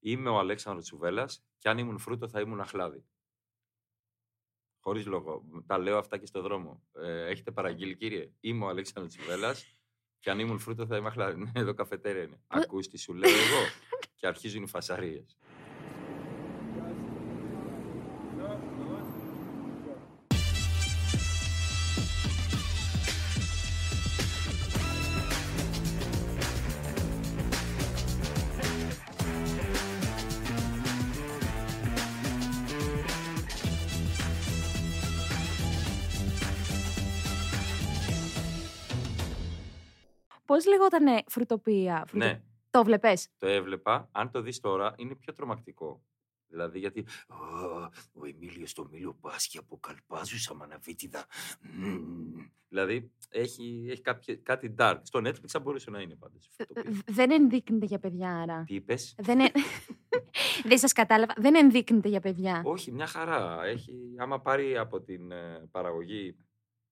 Είμαι ο Αλέξανδρος Τσουβέλλας και αν ήμουν φρούτο θα ήμουν αχλάδι. Χωρίς λόγο. Τα λέω αυτά και στο δρόμο. Ε, έχετε παραγγείλει, κύριε; Είμαι ο Αλέξανδρος Τσουβέλλας και αν ήμουν φρούτο θα ήμουν αχλάδι. Ναι, εδώ καφετέρια είναι. Ακούς τι σου λέω εγώ; και αρχίζουν οι φασαρίες. Λεγότανε φρουτοπία. φρουτο- Ναι, Το βλέπε. το έβλεπα. Αν το δεις τώρα, είναι πιο τρομακτικό. Δηλαδή, γιατί «Α, ο Εμίλιο το Μήλο πάσχει από καλπάζουσα μαναβίτιδα. Μμμ». Δηλαδή, έχει, έχει κάποιο, κάτι dark. Στο Netflix θα μπορούσε να είναι πάντως. η φρουτοπία. Δεν ενδείκνυται για παιδιά, άρα. Τι είπες; Δεν, ε... Δεν σας κατάλαβα. Δεν ενδείκνυται για παιδιά. Όχι, μια χαρά. Έχει, άμα πάρει από την ε, παραγωγή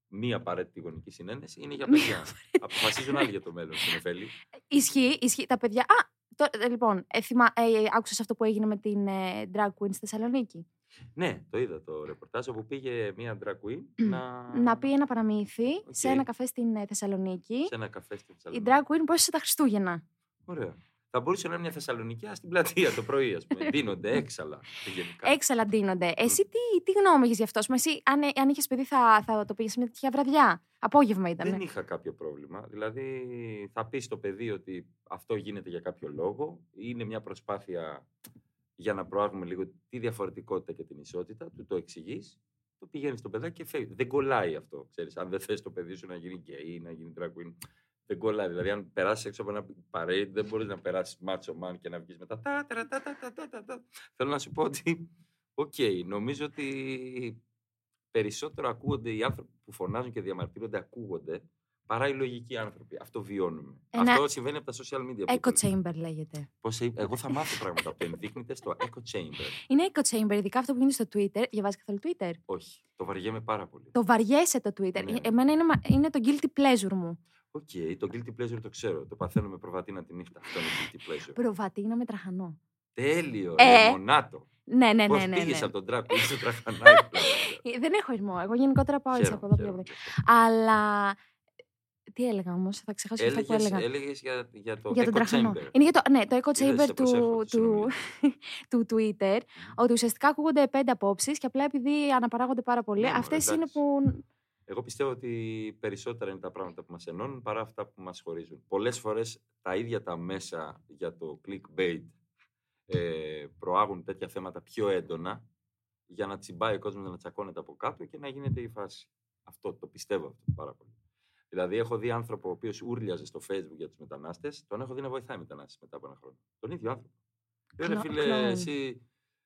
μία απαραίτητη γονική συναίνεση, είναι για παιδιά. Αποφασίζουν άλλοι για το μέλλον στην Εφέλη. Ισχύει, ισχύει. Τα παιδιά. Α, το, ε, λοιπόν, ε, θυμά, ε, άκουσες αυτό που έγινε με την ε, drag queen στη Θεσσαλονίκη; Ναι, το είδα το ρεπορτάζ όπου πήγε μία drag queen να, Να πει ένα παραμύθι σε Οκ. ένα καφέ στην ε, Θεσσαλονίκη. σε ένα καφέ στη Η Θεσσαλονίκη. drag queen πόσες τα Χριστούγεννα; Ωραία. Θα μπορούσε να είναι μια Θεσσαλονίκη στην πλατεία το πρωί, ας πούμε. Γίνονται έξαλλα. γενικά. Έξαλα ντύνονται. Εσύ τι, τι γνώμη έχεις γι' αυτό, Μα εσύ, αν, ε, αν είχες παιδί, θα, θα το πήγες σε μια τέτοια βραδιά; Απόγευμα ήταν. Δεν είχα κάποιο πρόβλημα. Δηλαδή, θα πεις στο παιδί ότι αυτό γίνεται για κάποιο λόγο. Είναι μια προσπάθεια για να προάγουμε λίγο τη διαφορετικότητα και την ισότητα. Του το εξηγείς. Το πηγαίνεις στο παιδάκι και φεύγεις. Δεν κολλάει αυτό. Ξέρεις, αν δεν θες το παιδί σου να γίνει γκέι ή να γίνει drag queen, δεν κολλάει. Δηλαδή, αν περάσεις έξω από ένα parade, δεν μπορείς να περάσεις macho man και να βγεις μετά. Τα, τα, τα, τα, τα, τα, τα, τα. Θέλω να σου πω ότι. Οκ, νομίζω ότι περισσότερο ακούγονται οι άνθρωποι που φωνάζουν και διαμαρτύρονται, ακούγονται παρά οι λογικοί άνθρωποι. Αυτό βιώνουμε. Ένα- Αυτό συμβαίνει από τα social media. που Echo το λέω. chamber λέγεται. Πώς είπε- εγώ θα μάθω πράγματα που ενδείκνυται στο echo chamber. Είναι echo chamber, ειδικά αυτό που γίνεται στο Twitter. Διαβάζεις καθόλου Twitter; Όχι, το βαριέμαι πάρα πολύ. Το βαριέσαι το Twitter. Ναι. Εμένα είναι, μα- είναι το guilty pleasure μου. Οκ, το guilty pleasure το ξέρω. Το παθαίνω με προβατίνα τη νύχτα. Αυτό είναι guilty pleasure. Προβατίνα με τραχανό. Τέλειο, Ε, ρε, μονάτο. Ναι, ναι, Πώς ναι. ναι, πήγες ναι. από τον τραπ, είσαι στο τραχανάκι. Ε, Δεν έχω ερμό. Εγώ γενικότερα πάω έτσι Χαίρομαι, από εδώ χαίρομαι πιο γι' αυτό. Αλλά. Τι έλεγα όμως, θα ξεχάσω αυτό που Έλεγες, έλεγα. έλεγες για, για το για τον echo τραχανό. chamber. Είναι για το, ναι, το echo Είδες, chamber σε του, προσέχω στη του, συνομιλία. του Twitter. Ότι ουσιαστικά ακούγονται πέντε απόψεις και απλά επειδή αναπαράγονται πάρα πολύ, Ναι, μωρέ, αυτές είναι εντάξει. που. Εγώ πιστεύω ότι περισσότερα είναι τα πράγματα που μας ενώνουν παρά αυτά που μας χωρίζουν. Πολλές φορές τα ίδια τα μέσα για το clickbait ε, προάγουν τέτοια θέματα πιο έντονα για να τσιμπάει ο κόσμος να τσακώνεται από κάτω και να γίνεται η φάση. Αυτό το πιστεύω αυτό πάρα πολύ. Δηλαδή, έχω δει άνθρωπο ο οποίος ούρλιαζε στο Facebook για τους μετανάστες, τον έχω δει να βοηθάει μετανάστες μετά από ένα χρόνο. Τον ίδιο άνθρωπο. Ε, ρε Κλο- φίλε, κλόουν. εσύ.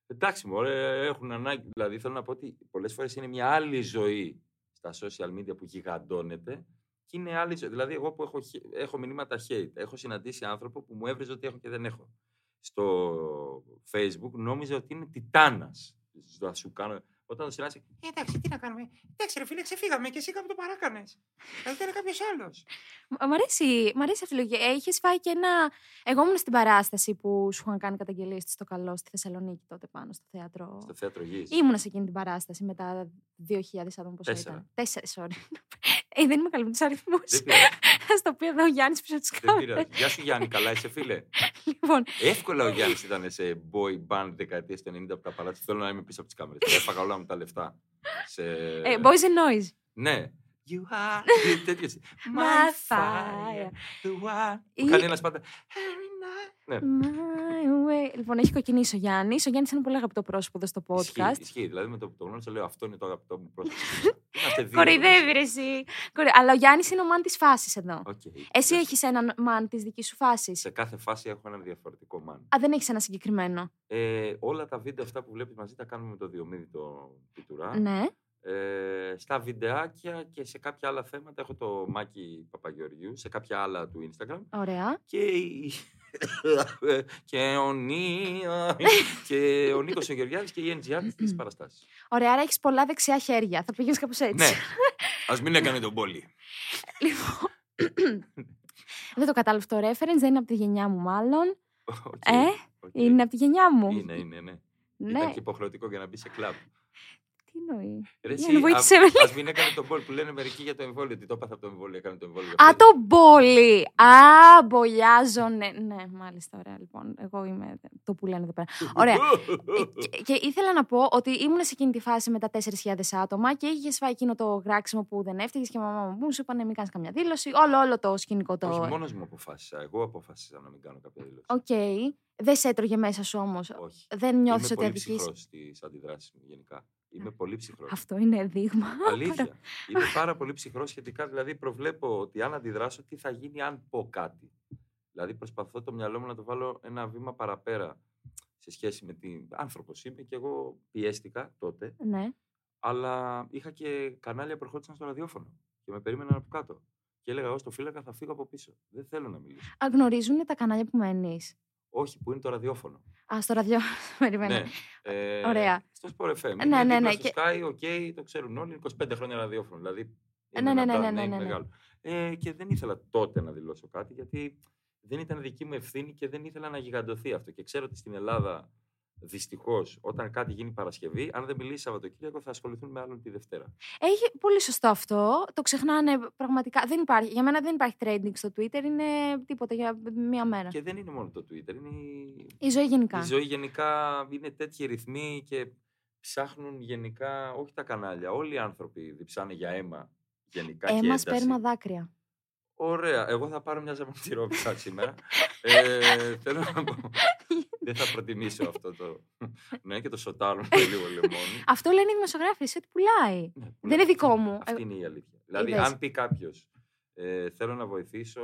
Εντάξει, μωρέ, έχουν ανάγκη. Δηλαδή, θέλω να πω ότι πολλές φορές είναι μια άλλη ζωή στα social media που γιγαντώνεται και είναι άλλη ζωή. Δηλαδή, εγώ που έχω, χε- έχω μηνύματα hate, έχω συναντήσει άνθρωπο που μου έβριζε ότι έχω και δεν έχω. Στο Facebook νόμιζε ότι είναι τιτάνας. Θα σου κάνω. Όταν το συνάντησε, «Ε, εντάξει, τι να κάνουμε. Εντάξει, ρε φίλε, ξεφύγαμε και εσύ κάπου το παράκανες. Δηλαδή είναι κάποιος άλλος. Μ' μ' αρέσει, μ' αρέσει αυτή η λογική. Έχει φάει και ένα. Εγώ ήμουν στην παράσταση που σου είχαν κάνει καταγγελίες στο καλό στη Θεσσαλονίκη τότε πάνω στο θέατρο. Στο θέατρο γης. Ήμουνα σε εκείνη την παράσταση με τα 2.000 άτομα πόσο Τέσσερα. ήταν. Τέσσερα, sorry. ε, δεν είμαι καλή με τους αριθμούς. Δεν πειράζει. Α το πει εδώ ο Γιάννης πίσω από τι Δεν κάμερε. πειράζει. Γεια σου Γιάννη, καλά είσαι φίλε; λοιπόν, Εύκολα ο Γιάννης ήταν σε boy band δεκαετίες του 90 από τα παλάτια. Θέλω να είμαι πίσω από τις κάμερες. Έφαγα όλα μου τα λεφτά. Σε... ε, boys and noise. Ναι. You are. τέτοιος. My My fire. The one. Ή- Που κάνει ένας πάντα. Every night. Ναι. My way. Λοιπόν, έχει κοκκινήσει ο Γιάννης. Ο Γιάννης είναι πολύ αγαπητό πρόσωπο εδώ στο Ισχύει, podcast. ισχύει. Δηλαδή με το που το γνώρισα λέω αυτό είναι το αγαπητό μου πρόσωπο. Είμαστε δύο. Κοροϊδεύει ρε εσύ. Κορο- Αλλά ο Γιάννης είναι ο man της φάσης εδώ. Οκ. Εσύ Ναι. έχεις έναν man της δικής σου φάσης; Σε κάθε φάση έχω έναν διαφορετικό man. Α, δεν έχεις ένα συγκεκριμένο; Ε, όλα τα βίντεο αυτά που βλέπεις μαζί τα κάνουμε με το Διομήδη το Πιτουρά. Ναι. Ε, στα βιντεάκια και σε κάποια άλλα θέματα έχω το Μάκη Παπαγεωργιού, σε κάποια άλλα του Instagram. Ωραία. Και, η- και, ο, Νί... και ο Νίκος ο Γεωργιάδης και η NGR στις παραστάσεις. Ωραία, άρα έχεις πολλά δεξιά χέρια. Θα πήγαινες κάπως έτσι. ναι, ας μην έκανε το μπόλι. Λοιπόν. δεν το κατάλαβα το reference, δεν είναι από τη γενιά μου μάλλον. Οκ. Ε, Οκ. Είναι από τη γενιά μου. Είναι, είναι, ναι. Ναι, Ήταν και υποχρεωτικό για να μπει σε κλαμπ. Τι εννοεί; Ρε, Για εσύ, να βοήθησε με α, ας μην έκανε το μπόλι που λένε μερικοί για το εμβόλιο. Τι το έπαθα από το εμβόλιο, έκανε το εμβόλιο. Α, το μπόλι. Α, μπολιάζω. Ναι, ναι, μάλιστα, ωραία λοιπόν. Εγώ είμαι το που λένε εδώ πέρα. Ωραία. Ε, και, και ήθελα να πω ότι ήμουν σε εκείνη τη φάση με τα 4.000 άτομα και είχες φάει εκείνο το γράξιμο που δεν έφταιγες και η μαμά μου μου σου είπανε μην κάνεις καμιά δήλωση. Όλο, όλο το σκηνικό το. Όχι, μόνος μου αποφάσισα. Εγώ αποφάσισα να μην κάνω κάποια δήλωση. Οκ. Δεν σε έτρωγε μέσα σου όμως; Όχι. Δεν Είμαι νιώθει ότι πολύ αδικείς; ψυχρός στις αντιδράσεις μου γενικά. Είμαι πολύ ψυχρός. Αυτό είναι δείγμα. Αλήθεια. Είμαι πάρα πολύ ψυχρός σχετικά. Δηλαδή, προβλέπω ότι αν αντιδράσω, τι θα γίνει αν πω κάτι. Δηλαδή, προσπαθώ το μυαλό μου να το βάλω ένα βήμα παραπέρα σε σχέση με την. άνθρωπος είμαι και εγώ πιέστηκα τότε, ναι. αλλά είχα και κανάλια που προχώρησαν στο ραδιόφωνο και με περίμεναν από κάτω. Και έλεγα εγώ στο φύλακα θα φύγω από πίσω. Δεν θέλω να μιλήσω. Α, γνωρίζουν τα κανάλια που μένεις; Όχι, που είναι το ραδιόφωνο. Α, στο ραδιο. Περιμένω. Ναι. Ε, Ωραία. Στο Sport FM. Ναι, Είναι ναι, δίπλα ναι, Στο και- Σκάι, ok, το ξέρουν όλοι. 25 χρόνια ραδιόφωνο. Δηλαδή. Ε, είναι ναι, ένα ναι, brand ναι, ναι, name ναι, ναι. μεγάλο. Ε, και δεν ήθελα τότε να δηλώσω κάτι, γιατί δεν ήταν δική μου ευθύνη και δεν ήθελα να γιγαντωθεί αυτό. Και ξέρω ότι στην Ελλάδα, δυστυχώς, όταν κάτι γίνει Παρασκευή, αν δεν μιλήσει Σαββατοκύριακο, θα ασχοληθούν με άλλον τη Δευτέρα. Έχει πολύ σωστό αυτό. Το ξεχνάνε πραγματικά. Δεν υπάρχει. Για μένα δεν υπάρχει trending στο Twitter. Είναι τίποτα για μία μέρα. Και δεν είναι μόνο το Twitter, είναι η, Η ζωή γενικά. η ζωή γενικά. Είναι τέτοιοι ρυθμοί και ψάχνουν γενικά, όχι τα κανάλια, όλοι οι άνθρωποι διψάνε για αίμα γενικά και Αίμα, ένταση. σπέρμα, δάκρυα. Ωραία. Εγώ θα πάρω μια ζαμοτυρόπιτα σήμερα. ε, θέλω να πω. Δεν θα προτιμήσω αυτό το. ναι, και το σοτάρουν με λίγο λεμόνι. Αυτό λένε οι δημοσιογράφοι, ότι πουλάει. Ναι, Δεν πουλάει. είναι δικό μου. Αυτή Ε, είναι η αλήθεια. Δηλαδή, είδες. αν πει κάποιος, ε, θέλω να βοηθήσω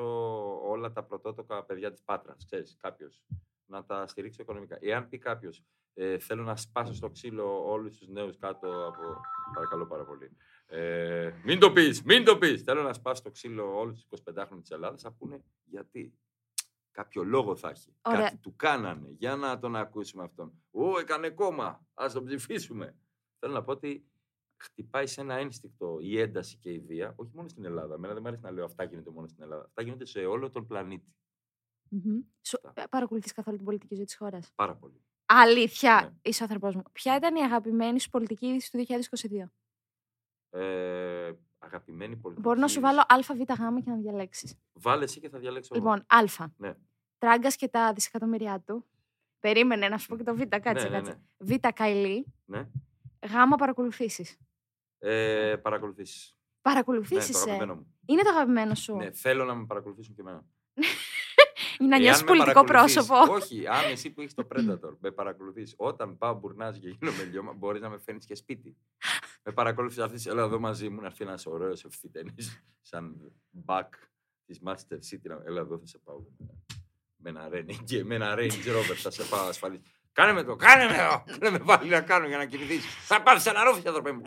όλα τα πρωτότοκα παιδιά της Πάτρας, ξέρεις, κάποιος, να τα στηρίξω οικονομικά. Εάν πει κάποιος, ε, θέλω να σπάσω στο ξύλο όλους τους νέους κάτω από. Παρακαλώ πάρα πολύ. Ε, μην το πεις, μην το πεις. Θέλω να σπάσω στο ξύλο όλους τους 25χρονου της Ελλάδας. Θα πούνε γιατί. Κάποιο λόγο θα έχει. Ωραία. Κάτι του κάνανε. Για να τον ακούσουμε αυτόν. Ω, έκανε κόμμα. Α τον ψηφίσουμε. Θέλω να πω ότι χτυπάει σε ένα ένστικτο η ένταση και η βία, όχι μόνο στην Ελλάδα. Εμένα δεν μου αρέσει να λέω αυτά γίνονται μόνο στην Ελλάδα. Αυτά γίνονται σε όλο τον πλανήτη. μμμ. Σου- ε, Παρακολουθείς καθόλου την πολιτική ζωή της χώρας; Πάρα πολύ. Αλήθεια, Ναι. είσαι ο άνθρωπός μου. Ποια ήταν η αγαπημένη σου πολιτική είδηση του 2022. Ε, αγαπημένη πολιτική. Μπορώ να σου είδηση. βάλω Α, Β, Γ και να διαλέξεις. Βάλε εσύ και θα διαλέξω. εγώ. Λοιπόν, Α. Ναι. Τράγκας και τα δισεκατομμύρια του. Περίμενε να σου πω και το Β, κάτσε, ναι, ναι, κάτσε. ναι. Β, Καηλή. ναι. Γ, παρακολουθήσεις. Ε, παρακολουθήσεις. Ναι, Παρακολουθήσεις. το αγαπημένο μου. Είναι το αγαπημένο σου. Ναι, θέλω να με παρακολουθήσουν και εμένα. Να Εάν νιώσεις με πολιτικό παρακολουθείς- πρόσωπο. Όχι, αν εσύ που έχεις το Predator με παρακολουθείς, όταν πάω μπουρνάζ και γίνομαι λιώμα, μπορείς να με φέρνεις και σπίτι. με παρακολουθείς αυτή, έλα εδώ μαζί μου να έρθει ένας ωραίος ευθυτενή, σαν back της Manchester City. να- Έλα εδώ θα σε πάω. Με ένα Renegade, με ένα Range Rover θα σε πάω ασφαλής. Κάνε με το, κάνε με το! Δεν με βάλει να κάνω για να κοιμηθεί. Θα πάθει ένα ρούφι, άνθρωπε μου.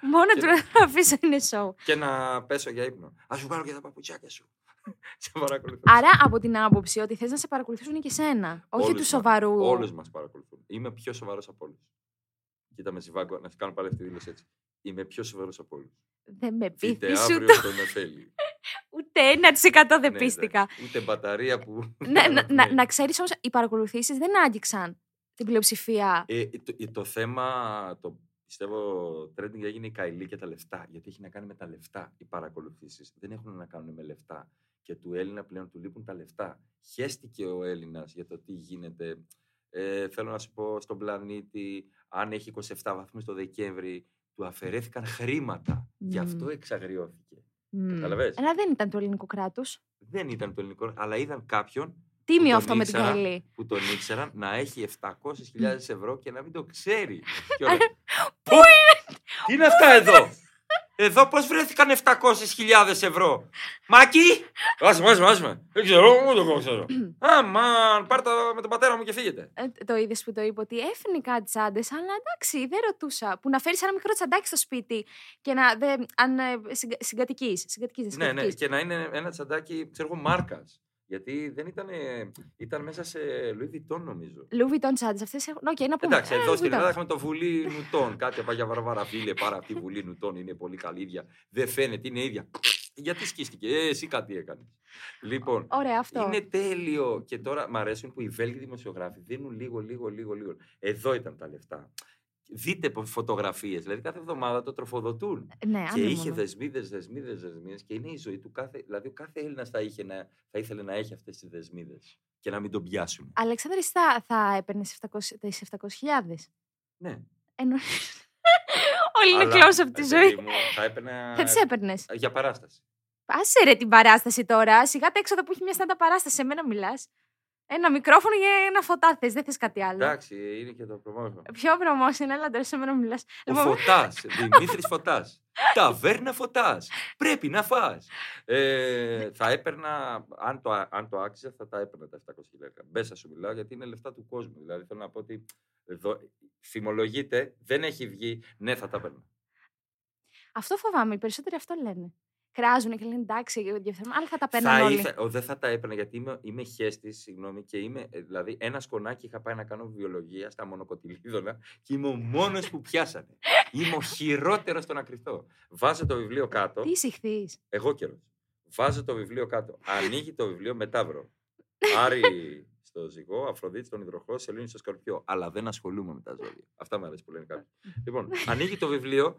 Μόνο Και- του να αφήσω είναι show. και να πέσω για ύπνο. Α σου πάρω και τα παπουτσάκια σου. σε παρακολουθώ. Άρα από την άποψη ότι θες να σε παρακολουθήσουν και σένα. Όχι Όλους του μας. σοβαρού. Όλους μας παρακολουθούν. Είμαι πιο σοβαρός από όλους. Κοίτα με ζιβάγκο, να σου κάνω πάλι αυτή τη δήλωση έτσι. Είμαι πιο σοβαρός από όλους. Δεν με Είτε πείθεις σου αύριο το. στο Νεφέλη. Ούτε ένα τη εκατό δεν Ναι, πίστηκα. εντάξει. Ούτε μπαταρία που. Ναι, να, να, Ναι. να ξέρεις όμως, οι παρακολουθήσεις δεν άγγιξαν την πλειοψηφία. Ε, το, ε, το θέμα, το πιστεύω, trending έγινε η Καηλή και τα λεφτά. Γιατί έχει να κάνει με τα λεφτά οι παρακολουθήσεις. Δεν έχουν να κάνουν με λεφτά. Και του Έλληνα πλέον του λείπουν τα λεφτά. Χαίστηκε ο Έλληνας για το τι γίνεται. Ε, θέλω να σου πω στον πλανήτη, αν έχει 27 βαθμούς το Δεκέμβρη, του αφαιρέθηκαν χρήματα. Γι' αυτό Μμμ. εξαγριώθηκε. Μμμ. Καταλαβες. Αλλά δεν ήταν του ελληνικού κράτους. Δεν ήταν το ελληνικό, αλλά είδαν κάποιον Τίμιο τον αυτό με την ήξερα. Καηλή. που τον ήξεραν να έχει 700.000 ευρώ και να μην το ξέρει. Και όλα. Πού είναι! Τι είναι αυτά εδώ! Εδώ πώς βρέθηκαν 700.000 ευρώ; Μάκη! Άσε με, άσε με, άσε με. Δεν ξέρω, ούτε εγώ ξέρω. Αμάν, πάρτε το με τον πατέρα μου και φύγετε. Ε, το είδες που το είπε ότι έφερνε κάτι τσάντε, αλλά εντάξει, δεν ρωτούσα. Που να φέρεις ένα μικρό τσαντάκι στο σπίτι και να. Δε, αν συγκατοικείς. Συγκατοικείς, δεν Ναι, ναι, συγκατοικείς. και να είναι ένα τσαντάκι, ξέρω εγώ, μάρκας. Γιατί δεν ήταν, ήταν μέσα σε Louis Vuitton νομίζω. Louis Vuitton τσάντες. Αυτές έχουν. Οκ, να πούμε. Εντάξει, ε, εδώ Louis στην Vuitton. Ελλάδα έχουμε το Βουλή Νουτών. Κάτι από Αγία Βαρβάρα Φίλε, πάρα αυτή η Βουλή Νουτών είναι πολύ καλή ίδια. Δεν φαίνεται, είναι ίδια. Γιατί σκίστηκε. Ε, εσύ κάτι έκανες. Λοιπόν, Ωραία, αυτό. είναι τέλειο. Και τώρα μ' αρέσουν που οι Βέλγοι δημοσιογράφοι δίνουν λίγο, λίγο, λίγο, λίγο. Εδώ ήταν τα λεφτά. Δείτε φωτογραφίες. Δηλαδή κάθε εβδομάδα το τροφοδοτούν. Ναι, Και είχε ανήμωνο. δεσμίδες, δεσμίδες, δεσμίδες και είναι η ζωή του κάθε. Δηλαδή, ο κάθε Έλληνας θα, είχε να, θα ήθελε να έχει αυτές τις δεσμίδες και να μην τον πιάσουν. Αλέξανδρε, εσύ θα, θα έπαιρνες τι 700.000. Ναι. Εννοείς. Όλοι είναι Αλλά, close από τη ε, ζωή. παιδί μου, θα έπαιρνα. Θα τις έπαιρνες. Για παράσταση. Άσε ρε την παράσταση τώρα. Σιγά τα έξοδα που έχει μια στάντα παράσταση. Σε μένα μιλάς. Ένα μικρόφωνο για ένα φωτά θες, δεν θες κάτι άλλο; Εντάξει, είναι και το promotion. Πιο promotion, έλα τώρα σε μένα μιλάς. Ο Φωτάς, Δημήτρης Φωτάς. Ταβέρνα Φωτάς. Πρέπει να φας. Ε, θα έπαιρνα, αν το, αν το άξιζε, θα τα έπαιρνα τα 700 χιλιάρικα. Μπέσα σου μιλάω, γιατί είναι λεφτά του κόσμου. Δηλαδή θέλω να πω ότι εδώ, φημολογείται, δεν έχει βγει, ναι, θα τα έπαιρνα. Αυτό φοβάμαι. Οι περισσότεροι αυτό λένε. Κράζουν και λένε εντάξει, ενδιαφέρον, αλλά θα τα Θα παίρνουν όλοι. ήθε- ο, δεν θα τα έπαιρνα γιατί είμαι, είμαι χέστη, συγγνώμη, και είμαι. ε, Δηλαδή, ένα σκονάκι είχα πάει να κάνω βιολογία στα μονοκοτιλίδωνα και είμαι ο μόνος που πιάσανε. Είμαι ο χειρότερος στο να κρυφτώ. Βάζω το βιβλίο κάτω. Τι ησυχθεί. Εγώ καιρός. Βάζω το βιβλίο κάτω. Ανοίγει το βιβλίο μετά βρω. Άρη στο ζυγό, Αφροδίτη στον υδροχό, Σελήνη στο σκορπιό. Αλλά δεν ασχολούμαι με τα ζώδια. Αυτά μου αρέσει που λένε κάποιοι. λοιπόν, ανοίγει το βιβλίο,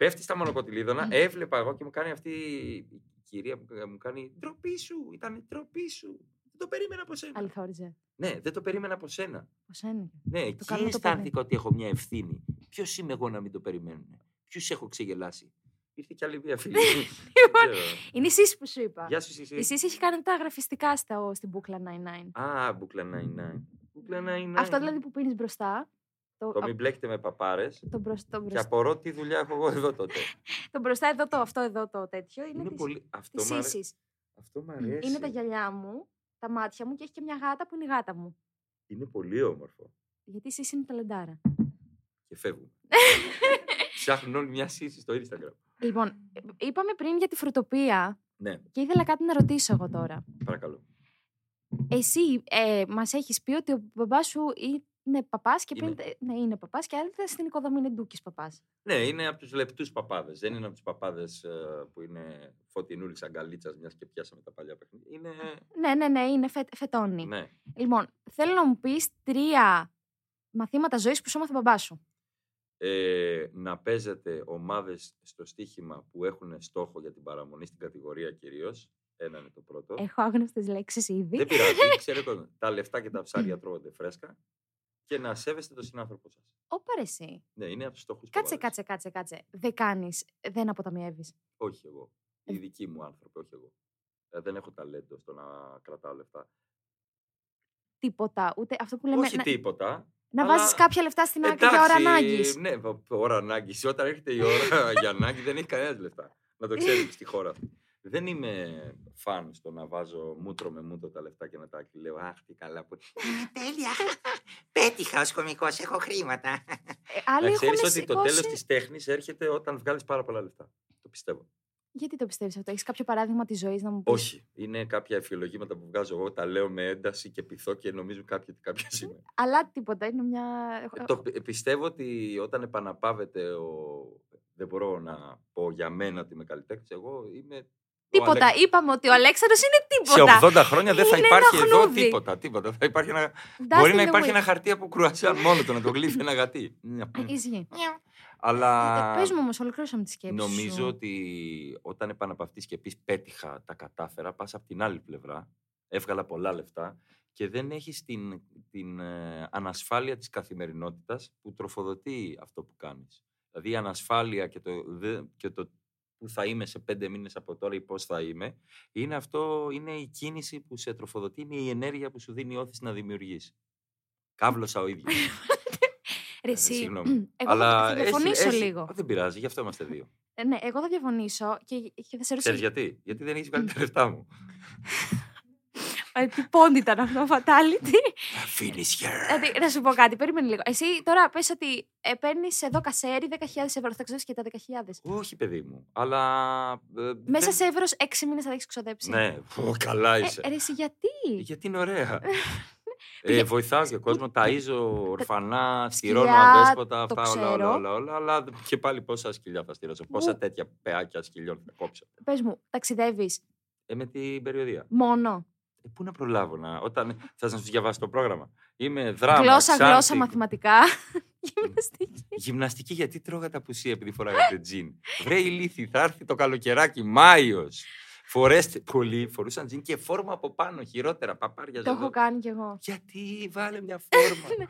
πέφτει στα μονοκοτιλίδωνα, έβλεπα εγώ και μου κάνει αυτή η κυρία που μου κάνει ντροπή σου, ήταν ντροπή σου. Δεν το περίμενα από σένα. Αληθόριζε. Ναι, δεν το περίμενα από σένα. Πώ είναι. Ναι, εκεί καλό το αισθάνθηκα ότι έχω μια ευθύνη. Ποιος είμαι εγώ να μην το περιμένουν. Ποιους έχω ξεγελάσει; Ήρθε κι άλλη μια φίλη. μου. Λοιπόν, Δεν ξέρω. Είναι η Σύση που σου είπα. Γεια σου, Σιση. Η Σύση έχει κάνει τα γραφιστικά στα, στην μπουκλα 99. Α, μπουκλα 99. Μπουκλα 99. Αυτό δηλαδή που πίνεις μπροστά. Το, Το μην μπλέκετε με παπάρες. το, μπρος- το, Και μπρος- απορώ τι δουλειά έχω εγώ εδώ τότε. το μπροστά εδώ, το, αυτό εδώ το τέτοιο είναι, Είναι της, πολύ. Αυτό της μ' αρέσει. Σύσης. Αυτό μ' αρέσει. Είναι τα γυαλιά μου, τα μάτια μου και έχει και μια γάτα που είναι η γάτα μου. Είναι πολύ όμορφο. Γιατί η Σύση είναι ταλεντάρα. Και φεύγουν. Ψάχνουν όλοι μια σύση στο Instagram. λοιπόν, ε, είπαμε πριν για τη φρουτοπία Ναι, και ήθελα κάτι να ρωτήσω εγώ τώρα. παρακαλώ. Εσύ ε, μας έχεις πει ότι ο μπαμπάς σου είναι παπάς και Είμαι. πριν. Ναι, είναι παπάς και άλλα στην οικοδομή είναι ντούκις παπάς. Ναι, είναι από τους λεπτούς παπάδες. Δεν είναι από τους παπάδες που είναι φωτεινούλη αγκαλίτσα, μιας και πιάσαμε τα παλιά παιχνίδια. Είναι. Ναι, ναι, ναι, είναι φε, φετόνι. Ναι. Λοιπόν, θέλω να μου πεις τρία μαθήματα ζωής που σου έμαθε ο μπαμπάς σου. Ε, να παίζετε ομάδες στο στοίχημα που έχουν στόχο για την παραμονή στην κατηγορία κυρίως. Ένα είναι το πρώτο. Έχω άγνωστες λέξεις ήδη. Δεν πειράζει. Ξέρετε, τα λεφτά και τα ψάρια τρώγονται φρέσκα. Και να σέβεστε τον συνάνθρωπό σας. Ω, πάρε εσύ. Ναι, είναι από τους στόχους Κάτσε, κάτσε, κάτσε, κάτσε. Δεν κάνεις, δεν αποταμιεύεις. Όχι εγώ. Οι Ε. δικοί μου άνθρωποι, όχι εγώ. Ε, δεν έχω ταλέντο στο να κρατάω λεφτά. Τίποτα. Ούτε αυτό που λέμε. όχι να τίποτα. να αλλά- βάζεις κάποια λεφτά στην άκρη για ώρα ανάγκης. Ναι, βα- ώρα ανάγκης. Όταν έρχεται η ώρα για ανάγκη, δεν έχει κανένας λεφτά. Να το ξέρετε στη χώρα αυτή. Δεν είμαι φαν στο να βάζω μούτρο με μούτρο τα λεφτά και να τα λέω. Αχ, τι καλά που. Τέλεια. Πέτυχα ως κωμικός, έχω χρήματα. Ε, άλλοι Να έχουν ξέρει ότι το τέλος σηκώσει- της τέχνης έρχεται όταν βγάλεις πάρα πολλά λεφτά. Το πιστεύω. Γιατί το πιστεύεις αυτό, Έχεις κάποιο παράδειγμα της ζωής να μου πεις; Όχι. Είναι κάποια εφιολογήματα που βγάζω εγώ, τα λέω με ένταση και πειθώ και νομίζουν κάποιοι ότι κάποια είμαι. Αλλά τίποτα. Είναι μια. Ε, το πι- πιστεύω ότι όταν επαναπάβεται ο. Δεν μπορώ να πω για μένα ότι είμαι καλλιτέχνης. Εγώ είμαι. Ο Τίποτα. Αλέξ- Είπαμε ότι ο Αλέξανδρος είναι Σε τίποτα. 80 χρόνια δεν θα Είναι υπάρχει ένα εδώ χλούδι. τίποτα. τίποτα. Θα υπάρχει ένα... Dust Μπορεί in να the υπάρχει wind. ένα χαρτί από κρουασιάν μόνο του να το γλύφει ένα γατί. Ε, Ισχύει. Αλλά. Ε, Πες μου όμως, ολοκλήρωσαμε τη σκέψη. Νομίζω σου. ότι όταν επαναπαυτείς και πεις πέτυχα, τα κατάφερα, πας από την άλλη πλευρά, έβγαλα πολλά λεφτά και δεν έχεις την, την ε, ανασφάλεια της καθημερινότητας που τροφοδοτεί αυτό που κάνεις. Δηλαδή η ανασφάλεια και το, δε- και το που θα είμαι σε πέντε μήνες από τώρα ή πώς θα είμαι, είναι αυτό, είναι η κίνηση που σε τροφοδοτεί, είναι η ενέργεια που σου δίνει η όθηση να δημιουργείς. Κάβλωσα ο ίδιος. Ρε, Ε, εσύ, συγγνώμη. Εγώ θα- θα έχει- διαφωνήσω έχει- λίγο. Δεν πειράζει, γι' αυτό είμαστε δύο. Ε, ναι, εγώ θα διαφωνήσω και, και θα σε ρωτήσω. Ξέρεις γιατί; Γιατί δεν έχεις βγάλει τα λεφτά μου. Ε, τι πόντι ήταν αυτό, fatality. Finish her. Δηλαδή, να σου πω κάτι, περίμενε λίγο. Εσύ τώρα πες ότι ε, παίρνει εδώ κασέρι 10.000 ευρώ, θα ξοδέψεις και τα 10.000. Όχι, παιδί μου. Αλλά. ε, Μέσα δεν- σε ευρώς 6 μήνες θα τα έχεις ξοδέψει. Ναι, Πω, καλά Ε, είσαι. ρε, εσύ γιατί; Γιατί είναι ωραία. Ε, βοηθάω και κόσμο, ταΐζω ορφανά, στηρώνω Σκυλιά, αδέσποτα, το αυτά όλα, όλα, ξέρω. όλα, όλα, αλλά και πάλι πόσα σκυλιά θα στηρώσω, πόσα Ου. τέτοια πεάκια σκυλιών θα κόψω. Πες μου, ταξιδεύεις; Ε, με την περιοδία. μόνο; Ε, πού να προλάβω να, όταν θες να σου διαβάσει το πρόγραμμα. Είμαι δράμα, γλώσσα, γλώσσα, ξάνθη, μαθηματικά. Γυμναστική. Γυμναστική, γιατί τρώγατε απουσία επειδή φοράγατε τζιν. Βρε ηλίθι, θα έρθει το καλοκαιράκι, Μάιος. Φορέστε. Πολλοί φορούσαν τζιν και φόρμα από πάνω, χειρότερα, παπάρια Το εδώ. έχω κάνει κι εγώ. Γιατί βάλε μια φόρμα.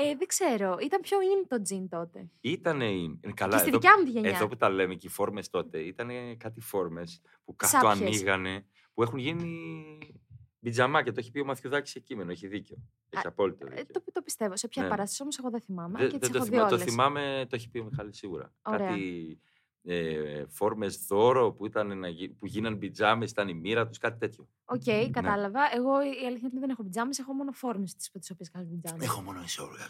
Ε, δεν ξέρω. Ήταν πιο in το τζιν τότε. Ήτανε. είναι- Καλά, και στη εδώ, δικιά μου τη γενιά. εδώ που τα λέμε και οι φόρμες τότε, ήταν κάτι φόρμες που κάτω Σάπιες. ανοίγανε, που έχουν γίνει μπιτζαμά και το έχει πει ο Μαθιουδάκης σε κείμενο. Έχει δίκιο. Έχει Α, απόλυτο Ε, δίκιο. το, το πιστεύω. Σε ποια Ναι. παράσταση όμως εγώ δεν θυμάμαι. Δεν, και δεν τι το, έχω δει θυμάμαι, το όλες. θυμάμαι, το έχει πει ο Μιχάλης σίγουρα. Ωραία. Κάτι ε, φόρμες δώρο που, ήταν, να γι- που γίναν πιτζάμες, ήταν η μοίρα τους, κάτι τέτοιο. Οκ, Ναι. κατάλαβα. Εγώ η αλήθεια είναι ότι δεν έχω πιτζάμες, έχω μόνο φόρμες τις οποίες κάνω πιτζάμες. μόνο ισόργα.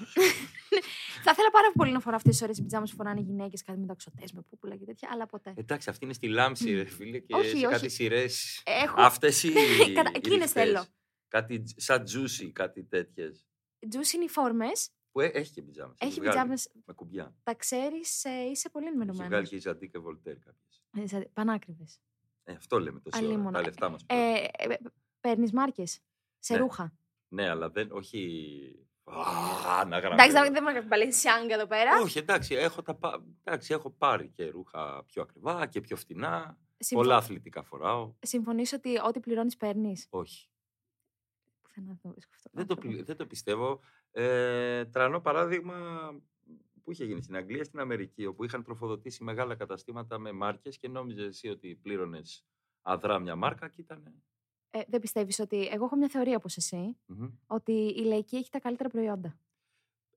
Θα ήθελα πάρα πολύ να φοράω αυτές τις ωραίες πιτζάμες που φοράνε οι γυναίκες, κάτι μεταξωτές με πούπουλα και τέτοια, αλλά ποτέ. Εντάξει, αυτή είναι στη λάμψη, ρε φίλε, και Όχι, σε όχι. κάτι σειρές. Έχω. Αυτές οι, Κατα- οι εκείνες ριχτές. θέλω. Κάτι τζ- σαν juicy, κάτι τέτοιες. Τζούσι είναι οι φόρμες. Που ε- έχει και πιτζάμες. Έχει βγάλει πιτζάμες. Με κουμπιά. Τα ξέρεις, είσαι πολύ Έχει ενημερωμένος. βγάλει και η Ζαντί και Βολτέρ κάποιες. Πανάκριβες. Ε, αυτό λέμε τόση ώρα. Αλλήμον. Τα λεφτά μας. Ε, παίρνουν. ε, Παίρνεις μάρκες σε Ναι. ρούχα. Ναι, αλλά δεν, όχι... Α, να γράφω. Εντάξει, δεν δεν με κάνει σιάγκα εδώ πέρα. Όχι, εντάξει έχω, τα, πα- εντάξει, έχω πάρει και ρούχα πιο ακριβά και πιο φτηνά. Συμφω- Πολλά αθλητικά φοράω. Συμφωνείς ότι ό,τι πληρώνεις παίρνεις; Όχι. Πουθενά δεν το βρίσκω αυτό. Δεν το, άνθρωπος. πι- δεν το πιστεύω. Ε, τρανό παράδειγμα που είχε γίνει στην Αγγλία, στην Αμερική, όπου είχαν τροφοδοτήσει μεγάλα καταστήματα με μάρκες και νόμιζες εσύ ότι πλήρωνες αδρά μια μάρκα και ήταν. Ε, δεν πιστεύεις ότι. Εγώ έχω μια θεωρία όπως εσύ, ότι η λαϊκή έχει τα καλύτερα προϊόντα.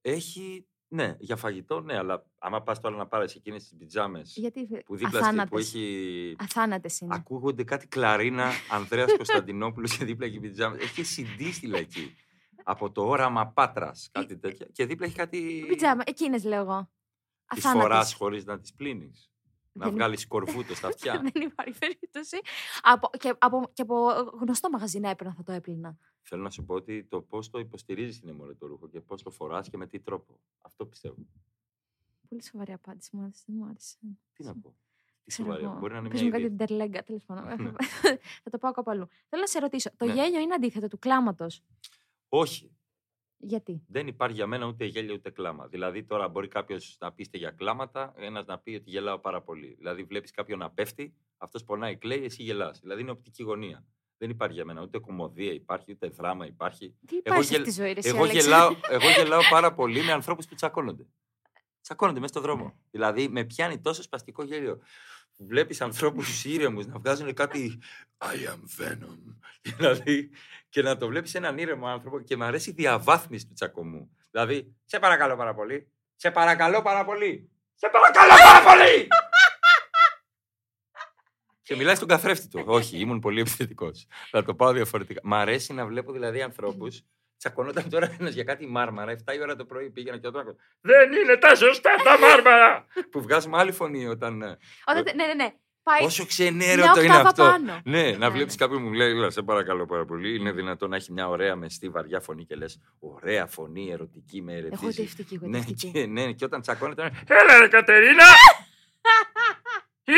Έχει, ναι, για φαγητό, ναι, αλλά άμα πας τώρα να πάρεις εκείνες τις πιτζάμες Γιατί που δίπλα στη, που αθάνατες. έχει Αθάνατες είναι. Ακούγονται κάτι κλαρίνα Ανδρέας Κωνσταντινόπουλος και δίπλα έχει πιτζάμα. Έχει CD στη λαϊκή. Από το όραμα Πάτρας, κάτι τέτοια. Και δίπλα έχει κάτι. Πιτζάμα, εκείνες λέω εγώ. Τι φοράς Αθάνατες. χωρίς να τις πλύνεις. Να Δεν- βγάλεις κορφούτο στα αυτιά. Δεν υπάρχει περίπτωση. Από, και, από, και από γνωστό μαγαζί να έπαιρνα θα το έπλυνα. Θέλω να σου πω ότι το πώς το υποστηρίζεις είναι μόνο το ρούχο και πώς το φοράς και με τι τρόπο. Αυτό πιστεύω. Πολύ σοβαρή απάντηση μου άρεσε. Δεν μου άρεσε. Τι να πω. Τι Ξέρω σοβαρή. εγώ. Μπορεί να είναι Πες μια μου κάτι ιδέα. ντερλέγκα, τέλος πάντων. Ναι. θα το πάω κάπου αλλού. Θέλω να σε ρωτήσω. Το Ναι. γέλιο είναι αντίθετο του κλάματος; Όχι. Γιατί; Δεν υπάρχει για μένα ούτε γέλιο ούτε κλάμα. Δηλαδή, τώρα μπορεί κάποιος να πείστε για κλάματα, ένας να πει ότι γελάω πάρα πολύ. Δηλαδή, βλέπεις κάποιον να πέφτει, αυτός πονάει, κλαίει, εσύ γελάς. Δηλαδή, είναι οπτική γωνία. Δεν υπάρχει για μένα ούτε κομμωδία υπάρχει, ούτε δράμα υπάρχει. Τι υπάρχει σε γελ- αυτή τη ζωή, ρε, εσύ, Εγώ Αλέξη; γελάω, εγώ γελάω πάρα πολύ με ανθρώπους που τσακώνονται. Τσακώνονται μέσα στον Ναι. δρόμο. Δηλαδή, με πιάνει τόσο σπαστικό γέλιο. Βλέπεις ανθρώπους ήρεμους να βγάζουν κάτι. I am Venom. δηλαδή, και να το βλέπεις έναν ήρεμο άνθρωπο και μου αρέσει η διαβάθμιση του τσακωμού. Δηλαδή, σε παρακαλώ πάρα πολύ. Σε παρακαλώ πάρα πολύ. Σε παρακαλώ πάρα πολύ. Και μιλάει στον καθρέφτη του. Όχι, ήμουν πολύ επιθετικός. Θα το πάω διαφορετικά. Μ' αρέσει να βλέπω δηλαδή ανθρώπους. Τσακωνόταν τώρα ένας για κάτι μάρμαρα. 7 η ώρα το πρωί πήγαινα και όταν. Δεν είναι τα σωστά τα μάρμαρα! που βγάζουμε άλλη φωνή όταν. ε, Όταν, ναι, ναι, ναι. Πάει Πόσο μια ξενέρωτο είναι οκτάβα αυτό. πάνω. Ναι, να Ναι, βλέπεις ναι. κάποιον που μου λέει, «Έλα, σε παρακαλώ πάρα πολύ. Είναι δυνατόν να έχει μια ωραία μεστή βαριά φωνή και λες: Ωραία φωνή, ερωτική, με Έχω ερετίζει. γοητευτική, Ναι, γοητευτική. και, ναι, και όταν τσακώνεται. είναι, Έλα, ρε Κατερίνα!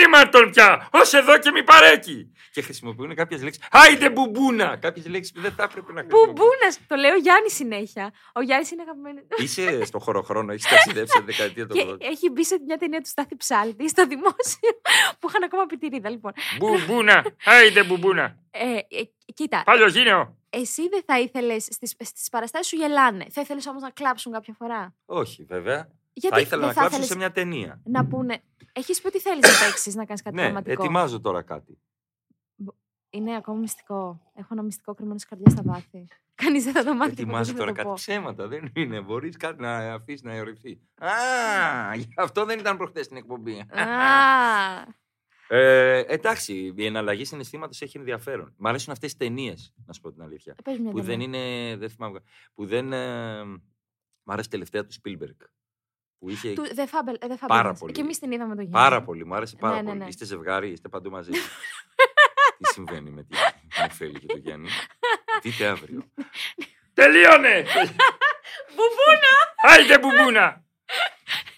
Ήμαρτον πια! Ω εδώ και μη παρέκει! Και χρησιμοποιούν κάποιες λέξεις. Άιντε μπουμπούνα! Κάποιες λέξεις που δεν θα έπρεπε να χρησιμοποιούν. Μπουμπούνας! Το λέει ο Γιάννη συνέχεια. Ο Γιάννης είναι αγαπημένος. Είσαι στο χωροχρόνο, έχεις ταξιδέψει τη δεκαετία του Και 80. έχει μπει σε μια ταινία του Στάθη Ψάλτη στο δημόσιο που είχαν ακόμα πιτηρίδα, λοιπόν. Μπουμπούνα! Άιντε μπουμπούνα! Ε, ε, κοίτα, Παλιογίνεο! εσύ δεν θα ήθελες στις στις παραστάσεις σου γελάνε. Θα ήθελες όμως να κλάψουν κάποια φορά; Όχι, βέβαια. Γιατί θα ήθελα δεν να θα κλάψω ήθελες σε μια ταινία. να πούνε. Έχεις πει ότι θέλεις να παίξει, να κάνεις κάτι Ναι, δραματικό. ετοιμάζω τώρα κάτι. Είναι ακόμα μυστικό. Έχω ένα μυστικό κρυμμένο στη καρδιά στα βάθη. Κανείς δεν θα το μάθει. ποτέ, Ετοιμάζω δεν τώρα θα το κάτι πω. ψέματα. Δεν είναι. Μπορείς κάτι να αφήσεις να αιωρηθεί. Α, γι' αυτό δεν ήταν προχθέ στην εκπομπή. Α, Ε, εντάξει, η εναλλαγή συναισθήματος έχει ενδιαφέρον. Μ' αρέσουν αυτές τι ταινίες, να σου πω την αλήθεια. πες μια Που δεν ταινία. είναι. Δεν θυμάμαι. Που δεν. Ε, μ' άρεσε τελευταία του Spielberg. Που είχε. Του- The Fable- The Πάρα Fablemans. πολύ. Και εμείς την είδαμε το γέννη. Πάρα πολύ, μου άρεσε πάρα Ναι, ναι, πολύ. ναι. Είστε ζευγάρι, είστε παντού μαζί. Τι συμβαίνει με την Νεφέλη και το Γιάννη; Δείτε αύριο. Τελείωνε! Μπουμπούνα! Άιντε μπουμπούνα!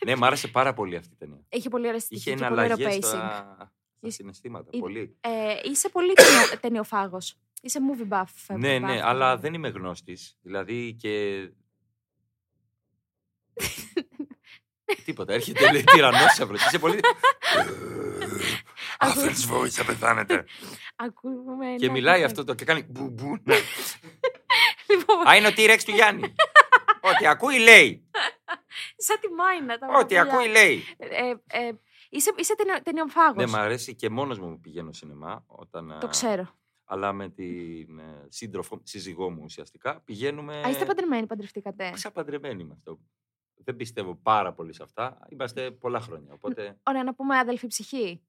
ναι, μου άρεσε πάρα πολύ αυτή η ταινία. Έχει πολύ ωραία Είχε στοιχεία και πολύ ωραίο εναλλαγέ pacing. στα, στα Είσαι- συναισθήματα. Ε, Πολύ. Ε, είσαι πολύ ταινιο- ταινιοφάγος. Είσαι movie buff. ε, Ναι, buff, ναι, αλλά δηλαδή. δεν είμαι γνώστης. Δηλαδή και. Τίποτα. Έρχεται λέει τυρανόσαυρο. Είσαι πολύ. Άφερς voice, θα πεθάνετε. Ακούμε Και ένα μιλάει τέτοιο. αυτό το και κάνει μπουμπούνα. Λοιπόν, Α, είναι ο T-Rex του Γιάννη. Ό,τι ακούει λέει. σαν τη Μάινα. τα Ό,τι πουλιά. ακούει λέει. Ε, ε, είσαι είσαι ταινιο- ταινιοφάγος. Ναι, μ' αρέσει και μόνος μου πηγαίνω σινεμά. Όταν, Το α, ξέρω. Αλλά με την ε, σύντροφο, σύζυγό μου ουσιαστικά πηγαίνουμε. Α, είστε παντρεμένοι, παντρευτήκατε; Ξαπαντρεμένοι με αυτό. Δεν πιστεύω πάρα πολύ σε αυτά. Είμαστε πολλά χρόνια. Οπότε. Ωραία, να πούμε αδελφή ψυχή.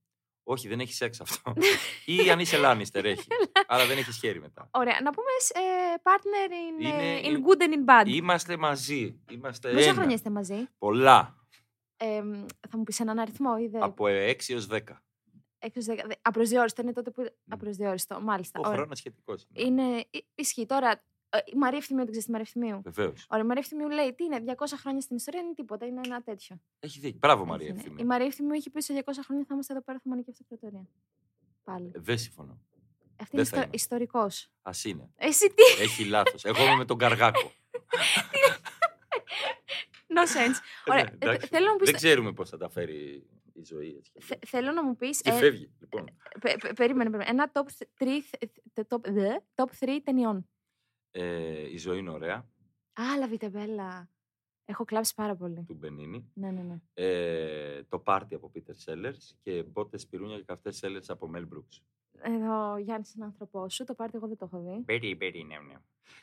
όχι, δεν έχει σεξ αυτό. Ή αν είσαι Λάνιστερ έχει. αλλά δεν έχεις χέρι μετά. Ωραία, να πούμε ε, partner in, ε, Είναι- in good and in bad. Είμαστε μαζί. Είμαστε Πόσα ένα. χρόνια είστε μαζί; Πολλά. Ε, θα μου πεις έναν αριθμό ή δεν; Από 6 έως 10. Έξω στις δέκα- δε- Απροσδιόριστο είναι τότε που. Απροσδιόριστο, μάλιστα. Ο Ωραία. χρόνος σχετικός. Είναι. ε, Ισχύει τώρα. Ε, Η Μαρία Ευθυμίου, δεν ξέρεις τη Μαρία Ευθυμίου; Βεβαίως. Ωραία, η Μαρία Ευθυμίου λέει τι είναι, 200 χρόνια στην ιστορία είναι τίποτα, είναι ένα τέτοιο. Έχει δίκιο. Μπράβο, Μαρία. Έτσι είναι. Ευθύμη. Η Μαρία Ευθυμίου έχει πει σε 200 χρόνια θα είμαστε εδώ πέρα, θα είμαι και αυτοκρατορία. Πάλι. Ε, Δεν συμφωνώ. Αυτή είναι θα είμαι. ιστορικός. Α είναι. Εσύ τι, Έχει λάθος. Εγώ είμαι με τον Καργάκο. no sense. Ωραία, Ναι, ε, εντάξει. θέλω να μου πεις- Δεν ξέρουμε πώς θα τα φέρει η ζωή έτσι. Θε- θέλω να μου πεις. Και φεύγει, λοιπόν. περίμενε, περίμενε. Ένα top 3, top, δε, top 3 ταινιών. Ε, η ζωή είναι ωραία, Α, Λαβίτε Μπέλα. Έχω κλάψει πάρα πολύ. του Μπενίνη. Ναι, ναι, ναι. Ε, το πάρτι από Peter Sellers και μπότες πυρούνια και καυτές Sellers από Mel Brooks. Εδώ ο Γιάννης είναι άνθρωπός σου. Το πάρτι εγώ δεν το έχω δει. Περί, περί, ναι, ναι.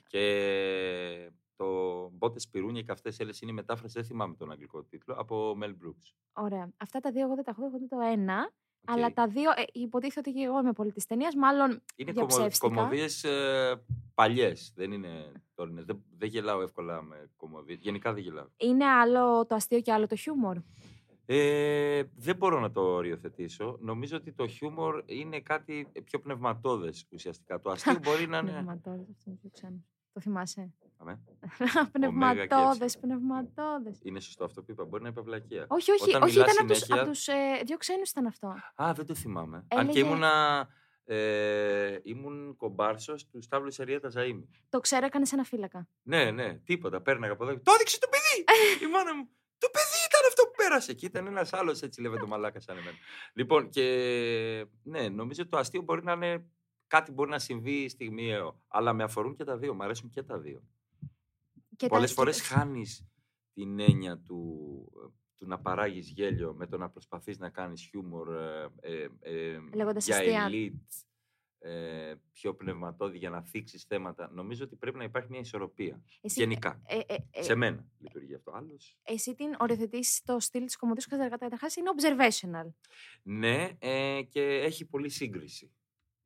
Και το μπότες πυρούνια και καυτές Sellers είναι η μετάφραση, δεν θυμάμαι τον αγγλικό τίτλο, από Mel Brooks. Ωραία. Αυτά τα δύο εγώ δεν τα έχω δει. Έχω δει το ένα. Οκ. Αλλά τα δύο ε, υποτίθεται ότι και εγώ είμαι πολύ της ταινίας. Μάλλον Είναι διαψεύστηκα. κομμωδίες ε, παλιές. Δεν είναι τωρινές. Δεν, δεν γελάω εύκολα με κωμωδίες. Γενικά δεν γελάω. είναι άλλο το αστείο και άλλο το χιούμορ. Ε, δεν μπορώ να το οριοθετήσω. Νομίζω ότι το χιούμορ είναι κάτι πιο πνευματώδες ουσιαστικά. Το αστείο μπορεί να είναι. Πνευματώδες, αυτό είναι πιο ξένο. Το θυμάσαι; Αμέ. πνευματώδες, έψη. πνευματώδες. Είναι σωστό αυτό που είπα. Μπορεί να είπε βλακεία. Όχι, όχι, Όταν όχι μιλάς ήταν από τους, συνέχεια- από τους ε, δύο ξένους ήταν αυτό. Α, δεν το θυμάμαι. Αν και Έλεγε- ήμουνα. Ε, ήμουν κομπάρσος του Σταύλου Σεριέτα Ζαΐμι. Το ξέρω, έκανες ένα φύλακα. Ναι, ναι, τίποτα. Πέρναγα από εδώ. Το έδειξε το παιδί! Η μάνα μου. Το παιδί ήταν αυτό που πέρασε. Και ήταν ένας άλλος έτσι λέμε το μαλάκα σαν εμένα. Λοιπόν, και ναι, νομίζω το αστείο μπορεί να είναι κάτι μπορεί να συμβεί στιγμιαίο. Αλλά με αφορούν και τα δύο. Μ' αρέσουν και τα δύο. Και Πολλές τα- φορές και- χάνεις την έννοια του, του να παράγεις γέλιο με το να προσπαθείς να κάνεις χιούμορ ε, ε, ε, Λέγοντας για αστεία. elite, ε, πιο πνευματώδη για να θίξεις θέματα. Νομίζω ότι πρέπει να υπάρχει μια ισορροπία. Εσύ, Γενικά. ε, ε, ε, Σε μένα λειτουργεί αυτό. Άλλος, εσύ την οριοθετείς στο στυλ της κομμωτής που καταρχάς είναι observational. ναι, ε, και έχει πολύ σύγκριση.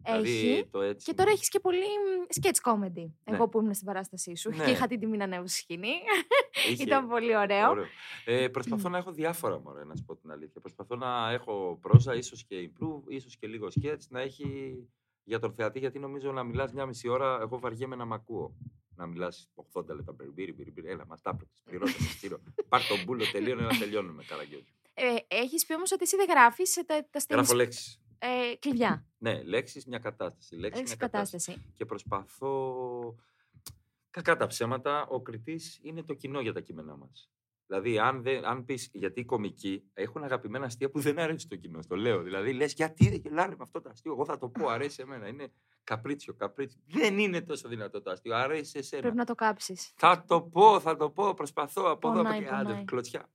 Έχει. Δηλαδή, το έτσι, Και τώρα έχεις και πολύ μ, sketch comedy. Εγώ Ναι. που ήμουν στην παράστασή σου Ναι. και είχα την τιμή να ανέβω στη σκηνή. είχε- Ήταν πολύ ωραίο. Ωραίο. Ε, προσπαθώ να έχω διάφορα μωρέ, να σου πω την αλήθεια. Προσπαθώ να έχω πρόζα, ίσως και improve, ίσως και λίγο sketch, να έχει για τον θεατή, γιατί νομίζω να μιλάς μια μισή ώρα, εγώ βαριέμαι να μ' ακούω. Να μιλάς 80 λεπτά, μπιρμπίρι, μπιρμπίρι, έλα, μας τα έπρεπες, πληρώτα, με στήρο. Πάρ' τον μπούλο, τελείωνε να τελειώνουμε, καραγκιόζη. Ε, έχεις πει όμως ότι εσύ δεν γράφεις ε, τα, τα Γράφω στυλ λέξεις. Ε, κλειδιά. Ναι, λέξεις, μια κατάσταση. Λέξεις, Έχεις μια κατάσταση. κατάσταση. Και προσπαθώ... Κακά τα ψέματα, ο κριτής είναι το κοινό για τα κείμενά μας. Δηλαδή, αν, δεν, αν πεις, γιατί οι κομικοί έχουν αγαπημένα αστεία που δεν αρέσει στο κοινό. Το λέω. Δηλαδή, λες, γιατί δεν γελάνε με αυτό το αστείο. Εγώ θα το πω, αρέσει σε μένα. Είναι καπρίτσιο, καπρίτσιο. Δεν είναι τόσο δυνατό το αστείο. Αρέσει σε σένα. Πρέπει να το κάψεις. Θα το πω, θα το πω. Προσπαθώ από εδώ, από Πονάει, εκεί. Άντε, πονάει. κλωτσιά.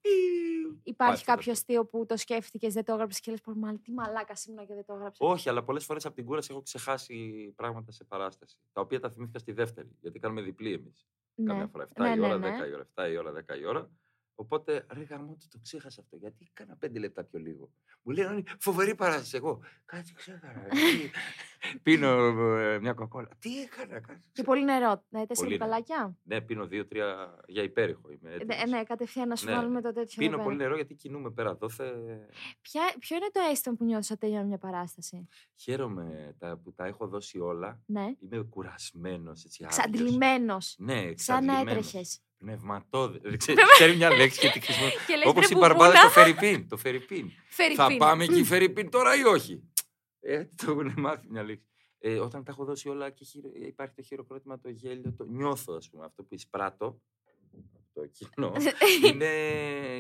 Υπάρχει Πάει, κάποιο φανταστείτε. αστείο που το σκέφτηκες, δεν το έγραψες και λες: Πω, μάλλον τι μαλάκα ήμουν και δεν το έγραψα. Όχι, αλλά πολλές φορές από την κούραση έχω ξεχάσει πράγματα σε παράσταση. Τα οποία τα θυμήθηκα στη δεύτερη. Γιατί κάνουμε διπλή εμείς. ναι. Καμιά φορά 7 Ναι, η ναι, ώρα, ναι. 10 η ώρα, 7 η ώρα, 10 η ώρα. Οπότε, ρε γαμό, το ξέχασα αυτό. Γιατί έκανα πέντε λεπτά πιο λίγο. Μου λέει, «Όνει, φοβερή παράσταση. Εγώ, κάτι ξέχασα. τι- πίνω ε, μια κοκόλα. Τι έκανα, κάτι. Και πολύ νερό. Ναι, τέσσερα Πολύ νερό. μπουκαλάκια. Ναι, πίνω δύο-τρία για υπέρηχο. Είμαι Ε, έτοιμος. Ναι, κατευθείαν να σου Ναι. βάλουμε το τέτοιο. Πίνω εδώ πολύ πέρα. νερό γιατί κινούμε πέρα δόθε. Ποια, ποιο είναι το αίσθημα που νιώθεις όταν τελειώνει μια παράσταση; Χαίρομαι τα, που τα έχω δώσει όλα. Ναι. Είμαι κουρασμένος, έτσι άδειος. Ξαντλημένο. Ναι, Σαν να εξαντλημένος. έτρεχες. Πνευματόδε. Δεν ξέρω, ξέρει μια λέξη και τη χρησιμοποιώ. Και λες, Όπως «Ρε η μπαρμπάδα μπουμπούνα, στο Φερρυπίν. Το Φερρυπίν. Θα Φερρυπίν». πάμε εκεί Φερρυπίν τώρα ή όχι; Ε, το έχουν μάθει μια λέξη. Ε, όταν τα έχω δώσει όλα και χειρο- υπάρχει το χειροκρότημα, το γέλιο, το νιώθω, ας πούμε, αυτό που εισπράττω, το κοινό, είναι,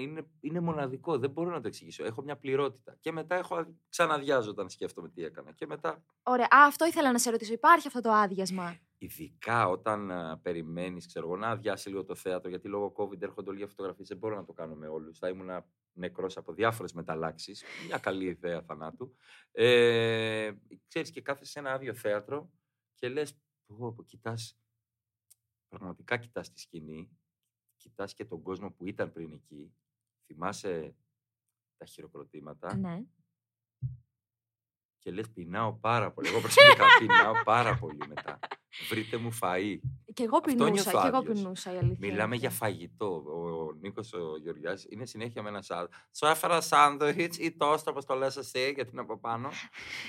είναι, είναι μοναδικό. Δεν μπορώ να το εξηγήσω. Έχω μια πληρότητα. Και μετά έχω αδ- ξαναδιάζω όταν σκέφτομαι τι έκανα. Και μετά, Ωραία. Α, αυτό ήθελα να σε ρωτήσω. Υπάρχει αυτό το άδειασμα; Ειδικά όταν α, περιμένεις, ξέρω εγώ, να αδειάσει λίγο το θέατρο, γιατί λόγω COVID έρχονται όλοι για φωτογραφίες, δεν μπορώ να το κάνω με όλους. Θα ήμουν νεκρός από διάφορες μεταλλάξεις. Μια καλή ιδέα θανάτου. Ε, ξέρεις και κάθεσαι σε ένα άδειο θέατρο και λες, πω, πω, κοιτάς, πραγματικά κοιτάς τη σκηνή, κοιτάς και τον κόσμο που ήταν πριν εκεί, θυμάσαι τα χειροκροτήματα; Ναι. και λες πεινάω πάρα πολύ. Εγώ προσωπικά πεινάω πάρα πολύ μετά. Vrita Mufai. Και εγώ Αυτό πεινούσα. νιώθω Και εγώ άδειος. πεινούσα, η αλήθεια. Μιλάμε είναι για αυτή. φαγητό. Ο Νίκος ο Γεωργιάς είναι συνέχεια με ένα σάντουιτ. Σου έφερα σάντουιτς ή τόστο, όπως το λες εσύ, γιατί είναι από πάνω.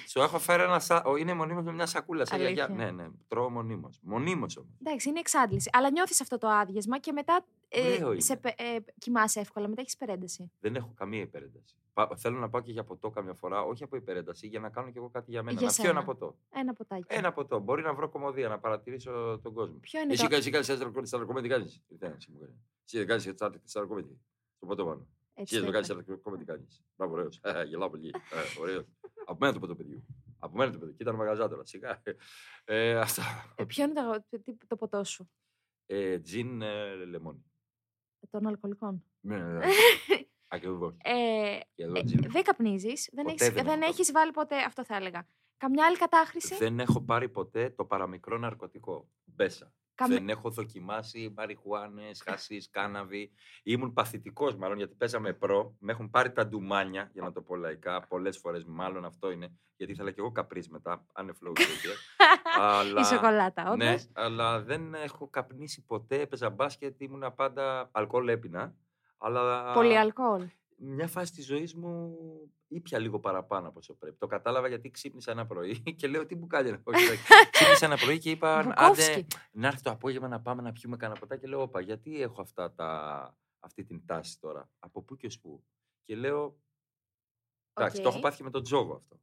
Σου έχω φέρει ένα σάντουιτ. Είναι μονίμως με μια σακούλα. Σαν γιαγιά. Αλήθεια. Ναι, ναι, τρώω μονίμως. Μονίμως όμως. Εντάξει, είναι εξάντληση. Αλλά νιώθεις αυτό το άδειασμα και μετά Ωραίο ε, σε, είναι. πε- ε, κοιμάσαι εύκολα. Μετά έχεις περένταση. Δεν έχω καμία υπερένταση. Πα- θέλω να πάω και για ποτό καμιά φορά, όχι από υπερένταση, για να κάνω κι εγώ κάτι για μένα. Για να πιω ένα σένα. ποτό. Ένα ποτάκι. Ένα ποτό. Μπορεί να βρω κομμωδία, να παρατηρήσω τον κόσμο. Ποιο είναι Εσύ το. κάνεις, εσύ κάνεις stand-up comedy, κάνεις. Τι κάνεις, μου κάνεις. Εσύ δεν κάνεις stand-up comedy. Στο ποτό πάνω. Έτσι Εσύ το δεν κάνεις είπα. stand-up comedy, κάνεις. Μπράβο, ωραίος. Ε, Γελάω πολύ. Ε, Ωραίος. Από μένα το ποτό παιδιού. Από μένα το παιδί. Κοίτα μαγαζά τώρα, σιγά. Ε, Αυτά. Ε, Ποιο είναι το, τι- το ποτό σου; Ε, Τζιν ε, λεμόνι. των αλκοολικών. Ναι, ναι, ναι. Ακριβώς. Ε, Και εδώ ε, τζιν. δεν καπνίζεις. Δεν, Ποτέ έχεις, δεν δεν έχω έχεις βάλει ποτέ. Αυτό θα έλεγα. Καμιά άλλη κατάχρηση; Δεν έχω πάρει ποτέ το παραμικρό ναρκωτικό. Μπέσα. Καμ- Δεν έχω δοκιμάσει μαριχουάνες, χασίς, κάναβη. Ήμουν παθητικός μάλλον γιατί παίζαμε προ. Με έχουν πάρει τα ντουμάνια, για να το πω λαϊκά, πολλές φορές. Μάλλον αυτό είναι. Γιατί ήθελα και εγώ καπρί μετά. Άνεφλο αλλά... Η σοκολάτα, όντως. Ναι, αλλά δεν έχω καπνίσει ποτέ. Έπαιζα μπάσκετ, ήμουνα πάντα αλκοόλ έπινα. Αλλά Πολύ αλκοόλ. Μια φάση της ζωής μου ήπια λίγο παραπάνω από όσο πρέπει. Το κατάλαβα γιατί ξύπνησα ένα πρωί και λέω τι μπουκάλια να πω. ξύπνησα ένα πρωί και είπα άντε Μπουκόφσκι. να έρθει το απόγευμα να πάμε να πιούμε κανένα ποτά και λέω όπα γιατί έχω αυτά τα, αυτή την τάση τώρα. Από πού και ως πού. Και λέω εντάξει το έχω Οκ. πάθει και με τον τζόγο αυτό.